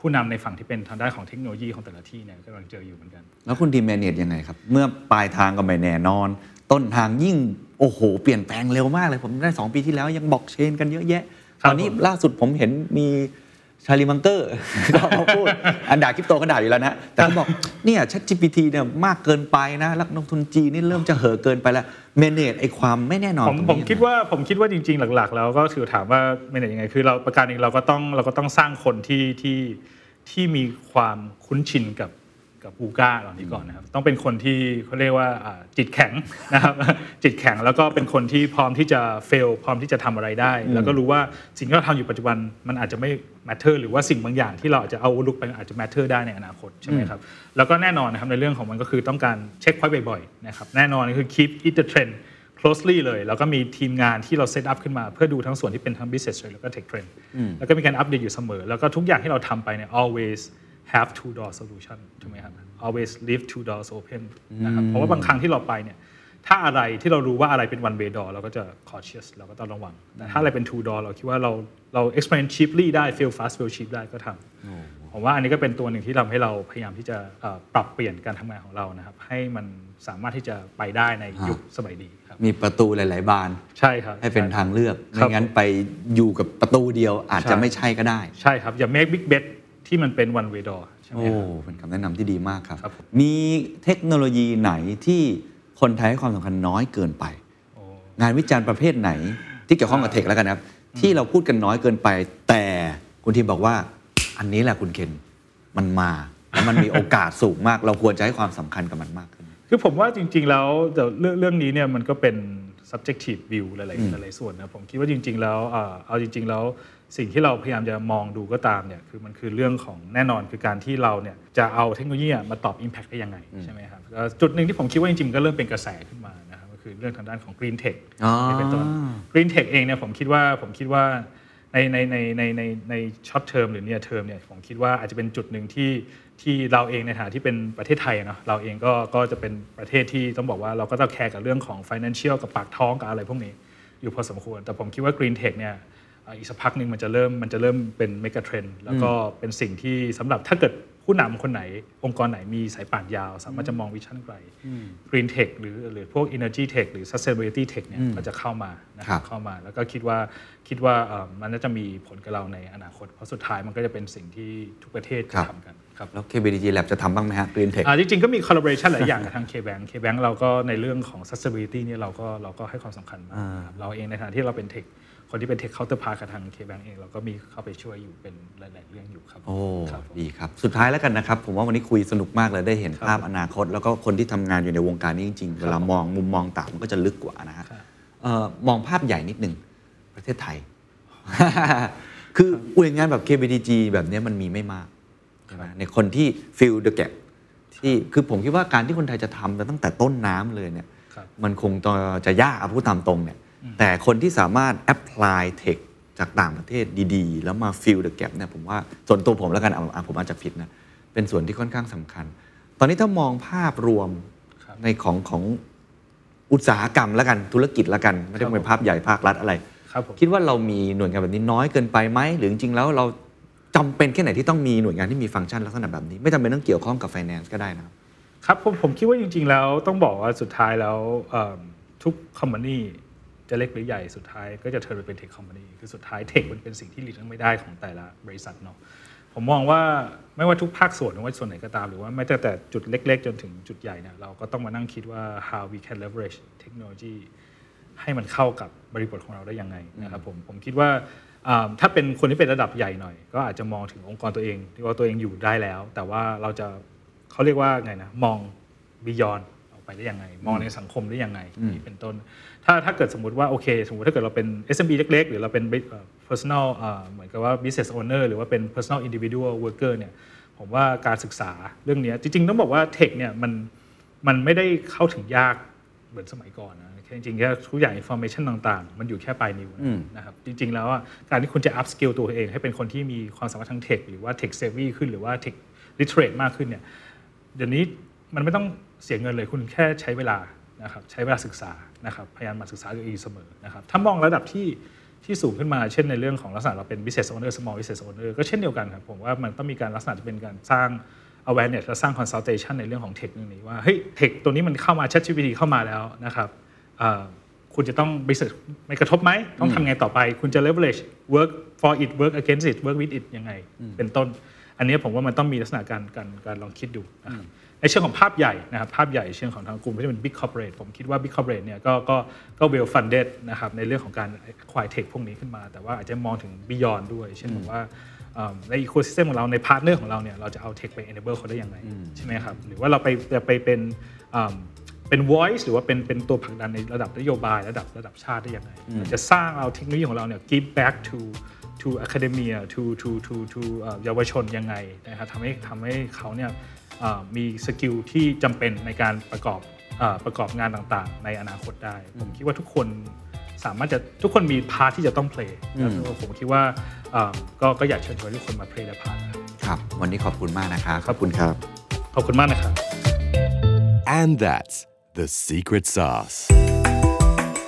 ผู้นำในฝั่งที่เป็นทางด้านของเทคโนโลยีของแต่ละที่เนี่ยกำลังเจออยู่เหมือนกัน แล้วคุณทีมแมเนจยังไงครับ เมื่อปลายทางก็ไม่แน่นอน ต้นทางยิ่งโอ้โห เปลี่ยนแปลงเร็วมากเลย ผมได้ 2 ปีที่แล้วยังบอกเชนกันเยอะแยะครับตอนนี้ผมล่าสุดผมเห็นมีชาลีมังเกอร์ก็มาพูดอันด่าคริปโตก็ด่าอยู่แล้วนะ แต่เขาบอกเนี่ย ChatGPT เนี่ยมากเกินไปนะนักลงทุนจีนนี่เริ่มจะเห่อะเกินไปแล้ว เมเนจไอ้ความไม่แน่นอนผมตรงนี้ผมคิดว่าผมคิดว่าจริง ๆ หลัก ๆ แล้วก็ถือถามว่าไม่ไหนยังไงคือเราประการหนึ่งเราก็ต้องเราก็ต้องสร้างคนที่ที่ที่มีความคุ้นชินกับ กับกูก้าเหล่านี้ก่อนนะครับ ต้องเป็นคนที่เขาเรียกว่าอ่าจิตแข็งนะครับ จิตแข็งแล้วก็เป็นคนที่พร้อมที่จะเฟลพร้อมที่จะทำอะไรได้ แล้วก็รู้ว่าสิ่งที่เราทำอยู่ปัจจุบันมันอาจจะไม่ matter หรือว่าสิ่งบางอย่างที่เราอาจจะเอาลุกไปอาจจะ matter ได้ในอนาคตใช่ไหมครับ แล้วก็แน่นอนนะครับในเรื่องของมันก็คือต้องการเช็คพอยต์บ่อยๆนะครับแน่นอนคือ keep it the trend closely เลยแล้วก็มีทีมงานที่เราเซตอัพขึ้นมา เพื่อดูทั้งส่วนที่เป็นทั้ง business trend แล้วก็ tech trend แล้วก็มีการอัปเดตอยู่เสมอ แล้วก็ทุกอย่างที่เราทำไปเนี่ย always have two door solution ถูกไหมครับ always leave two doors open นะครับเพราะว่าบางครั้งที่เราไปเนี่ยถ้าอะไรที่เรารู้ว่าอะไรเป็น one way door เราก็จะ cautious เราก็ต้องระวังแต่ถ้าอะไรเป็น two door เราคิดว่าเราเรา explain cheaply ได้ fail fast fail cheap ได้ก็ทำผมว่าอันนี้ก็เป็นตัวหนึ่งที่ทำให้เราพยายามที่จะเอ่อปรับเปลี่ยนการทำงานของเรานะครับ ให้มันสามารถที่จะไปได้ในยุคสมัยนี้ครับมีประตูหลาย ๆ บานใช่ครับให้เป็นช่ทางเลือกครับไม่งั้นไปอยู่กับประตูเดียวอาจใช่จะไม่ใช่ก็ได้ ใช่ครับอย่า make big bet ที่มันเป็น one way door ใช่ไหมโอ้ครับ เป็นคำแนะนำที่ดีมากครับ ครับผม มีเทคโนโลยีไหนที่คนไทยให้ความสำคัญน้อยเกินไปงานวิจารณ์ประเภทไหน ที่เกี่ยวข้องกับเทคแล้วกันนะครับ ที่เราพูดกันน้อยเกินไป แต่คุณทีมบอกว่า อันนี้แหละคุณเคนมันมาแล้วมันมีโอกาสสูงมาก เราควรจะให้ความสำคัญกับมันมากขึ้น คือผมว่าจริงๆ แล้วแต่เรื่องเรื่องนี้เนี่ยมันก็เป็น subjective view หลายๆหลายๆส่วนนะผมคิดว่าจริงๆ แล้วเอ่อเอาจริงๆ แล้ว สิ่งที่เราพยายามจะมองดูก็ตามเนี่ยคือมันคือเรื่องของแน่นอนคือการที่เราเนี่ยจะเอาเทคโนโลยีมาตอบ Impact ได้ยังไงใช่ไหมครับแล้วจุดหนึ่งที่ผมคิดว่าจริงๆก็เริ่มเป็นกระแสขึ้นมานะครับก็คือเรื่องทางด้านของ Green Tech อ๋อนี่เป็นต้น Green Tech เองเนี่ยผมคิดว่าผมคิดว่าในในในในในในช็อตเทอมหรือเนี่ยเทอมเนี่ยผมคิดว่าอาจจะเป็นจุดหนึ่งที่ที่เราเองในฐานะที่เป็นประเทศไทยอะเนาะเราเองก็ก็จะเป็นประเทศที่ต้องบอกว่าเราก็ต้องแคร์กับเรื่องของ financial กับปากท้องกับอะไรพวกนี้อยู่พอสมควร แต่ผมคิดว่า Green Tech เนี่ยเอ่ออีกสักพักหนึ่งมันจะเริ่มมันจะเริ่มเป็น megatrend แล้วก็เป็นสิ่งที่สำหรับถ้าเกิดผู้นำคนไหน องค์กรไหนมีสายป่านยาว สามารถจะมอง vision ไกล Green Tech หรือหรือพวก Energy Tech หรือ Sustainability Tech เนี่ยก็จะเข้ามานะครับครับเข้ามา แล้วก็คิดว่าคิดว่าเอ่อมันน่าจะมีผลกับเราในอนาคต เพราะสุดท้ายมันก็จะเป็นสิ่งที่ทุกประเทศครัจะบทำกันครับแล้ว KBDG Lab จะทำบ้างไหมฮะ Green Tech อ่าจริงๆ ก็มี collaboration หลายอย่างกับทาง KBank KBank เราก็ในเรื่องของ sustainability เนี่ยเราก็เราก็ให้ความสำคัญมากนะครับเราเองในฐานะที่เราเป็นเท คคนที่เป็นเทค counterpart กับทาง KBank เอง เราก็มีเข้าไปช่วยอยู่เป็นหลาย ๆ เรื่องอยู่ครับ โอ้ครับผมดีครับ สุดท้ายแล้วกันนะครับ ผมว่าวันนี้คุยสนุกมากเลยได้เห็นครับภาพอนาคต แล้วก็คนที่ทำงานอยู่ในวงการนี้จริง ๆ เวลามองมุมมองต่างมันก็จะลึกกว่านะฮะครับเอ่อมองภาพใหญ่นิดหนึ่งประเทศไทย คืออุยงานแบบ KBDG แบบเนี้ยมันมีไม่มากใช่ไหมในคนที่ fill the gap ที่คือผมคิดว่าการที่คนไทยจะทำตั้งแต่ต้นน้ำเลยเนี่ยครับมันคงจะจะยากเอาพูดตามตรงเนี่ย แต่คนที่สามารถ apply tech จากต่างประเทศดีๆ แล้วมา fill the gap เนี่ยผมว่าส่วนตัวผมแล้วกันเอาเอาผมอาจจะผิดนะเป็นส่วนที่ค่อนข้างสำคัญ ตอนนี้ถ้ามองภาพรวมครับในของของอุตสาหกรรมแล้วกันธุรกิจแล้วกัน ไม่ได้ครับเป็นภาพใหญ่ภาครัฐอะไรครับผมคิดว่าเรามีหน่วยงานแบบนี้น้อยเกินไปไหมหรือจริงๆแล้วเราจำเป็นแค่ไหนที่ต้องมีหน่วยงานที่มีฟังก์ชันลักษณะแบบนี้ ไม่จำเป็นต้องเกี่ยวข้องกับ finance ก็ได้นะครับครับผมผมคิดว่าจริง ๆ แล้วต้องบอกว่าสุดท้ายแล้วเอิ่มทุกคอมพานี จะเล็กหรือใหญ่สุดท้ายก็จะเทิร์นไปเป็นเทคคอมพานีคือสุดท้ายเทคมันเป็นสิ่งที่หลีกเลี่ยงไม่ได้ของแต่ละบริษัทเนาะผมมองว่าไม่ว่าทุกภาคส่วนไม่ว่าส่วนไหนก็ตาม หรือว่าไม่แต่แต่จุดเล็ก ๆ จนถึงจุดใหญ่เนี่ยเราก็ต้องมานั่งคิดว่า how we can leverage technology ให้มันเข้ากับบริบทของเราได้ยังไงนะครับผมผมคิดว่าอ่าถ้าเป็นคนที่เป็นระดับใหญ่หน่อย ก็อาจจะมองถึงองค์กรตัวเองที่ว่าตัวเองอยู่ได้แล้ว แต่ว่าเราจะเขาเรียกว่าไงนะมอง beyond ออกไปได้ยังไง มองในสังคมได้ยังไงนี่เป็นต้น ถ้าถ้าเกิดสมมติว่าโอเค สมมติถ้าเกิดเราเป็น SMB เล็ก ๆ หรือเราเป็น personal อ่าเหมือนกับว่า business owner หรือว่าเป็น personal individual worker เนี่ยผมว่าการศึกษาเรื่องเนี้ยจริง ๆ ต้องบอกว่าเทคเนี่ยมันมันไม่ได้เข้าถึงยากเหมือนสมัยก่อนนะแค่จริงๆแค่ทุกอย่าง information ต่างๆ มันอยู่แค่ปลายนิ้วนะอืมนะครับจริง ๆ แล้วอะการที่คุณจะ up skill ตัวเองให้เป็นคนที่มีความสามารถทางเทคหรือว่า tech savvy ขึ้นหรือว่า tech literate มากขึ้นเนี่ยเดี๋ยวนี้มันไม่ต้องเสียเงินเลยคุณแค่ใช้เวลานะครับใช้เวลาศึกษา นะครับพยายามหมาศึกษาตัวเองอยู่เสมอนะครับถ้ามองระดับที่ที่สูงขึ้นมาเช่นในเรื่องของลักษณะเราเป็น business owner small business owner ก็เช่นเดียวกันครับผมว่ามันต้องมีการลักษณะจะเป็นการสร้าง awareness และสร้าง consultation ในเรื่องของเทคเรื่องนี้ว่าเฮ้ยเทคตัวนี้มันเข้ามา ChatGPT เข้ามาแล้วนะครับเอ่อคุณจะต้อง business ไม่กระทบไหมต้องทำไงต่อไป คุณจะ leverage work for it work against it work with it ยังไง เป็นต้น อันนี้ผมว่ามันต้องมีลักษณะการการการลองคิดดูนะครับ ในเชิงของภาพใหญ่นะครับภาพใหญ่เชิงของทางกลุ่มที่เป็น big corporate ผมคิดว่า big corporate เนี่ยก็ก็ก็ well funded นะครับในเรื่องของการ acquire tech พวกนี้ขึ้นมา แต่ว่าอาจจะมองถึง beyond ด้วย เช่นแบบว่าเอ่อใน ecosystem ของเราใน partner ของเราเนี่ยเราจะเอา tech ไป enable เขาได้ยังไงใช่ไหมครับหรือว่าเราไปจะไปเป็นเอิ่มเป็น voice หรือว่าเป็นเป็นตัวผลักดันในระดับนโยบายระดับระดับชาติได้ยังไงเราจะสร้างเอาเทคโนโลยีของเราเนี่ย give back to to academia to to to to เอ่อเยาวชนยังไงนะครับทำให้ทำให้เขาเนี่ยเอ่อ มี skill ที่จำเป็นในการประกอบเอ่อประกอบงานต่างๆ ในอนาคตได้ ผมคิดว่าทุกคนสามารถจะทุกคนมี part ที่จะต้อง play แล้วผมคิดว่าเอ่อก็ก็อยากเชิญชวนทุกคนมา play ในพาร์ทนะครับครับ วันนี้ขอบคุณมากนะครับขอบคุณครับ ขอบคุณมากนะครับ And that's the secret sauce.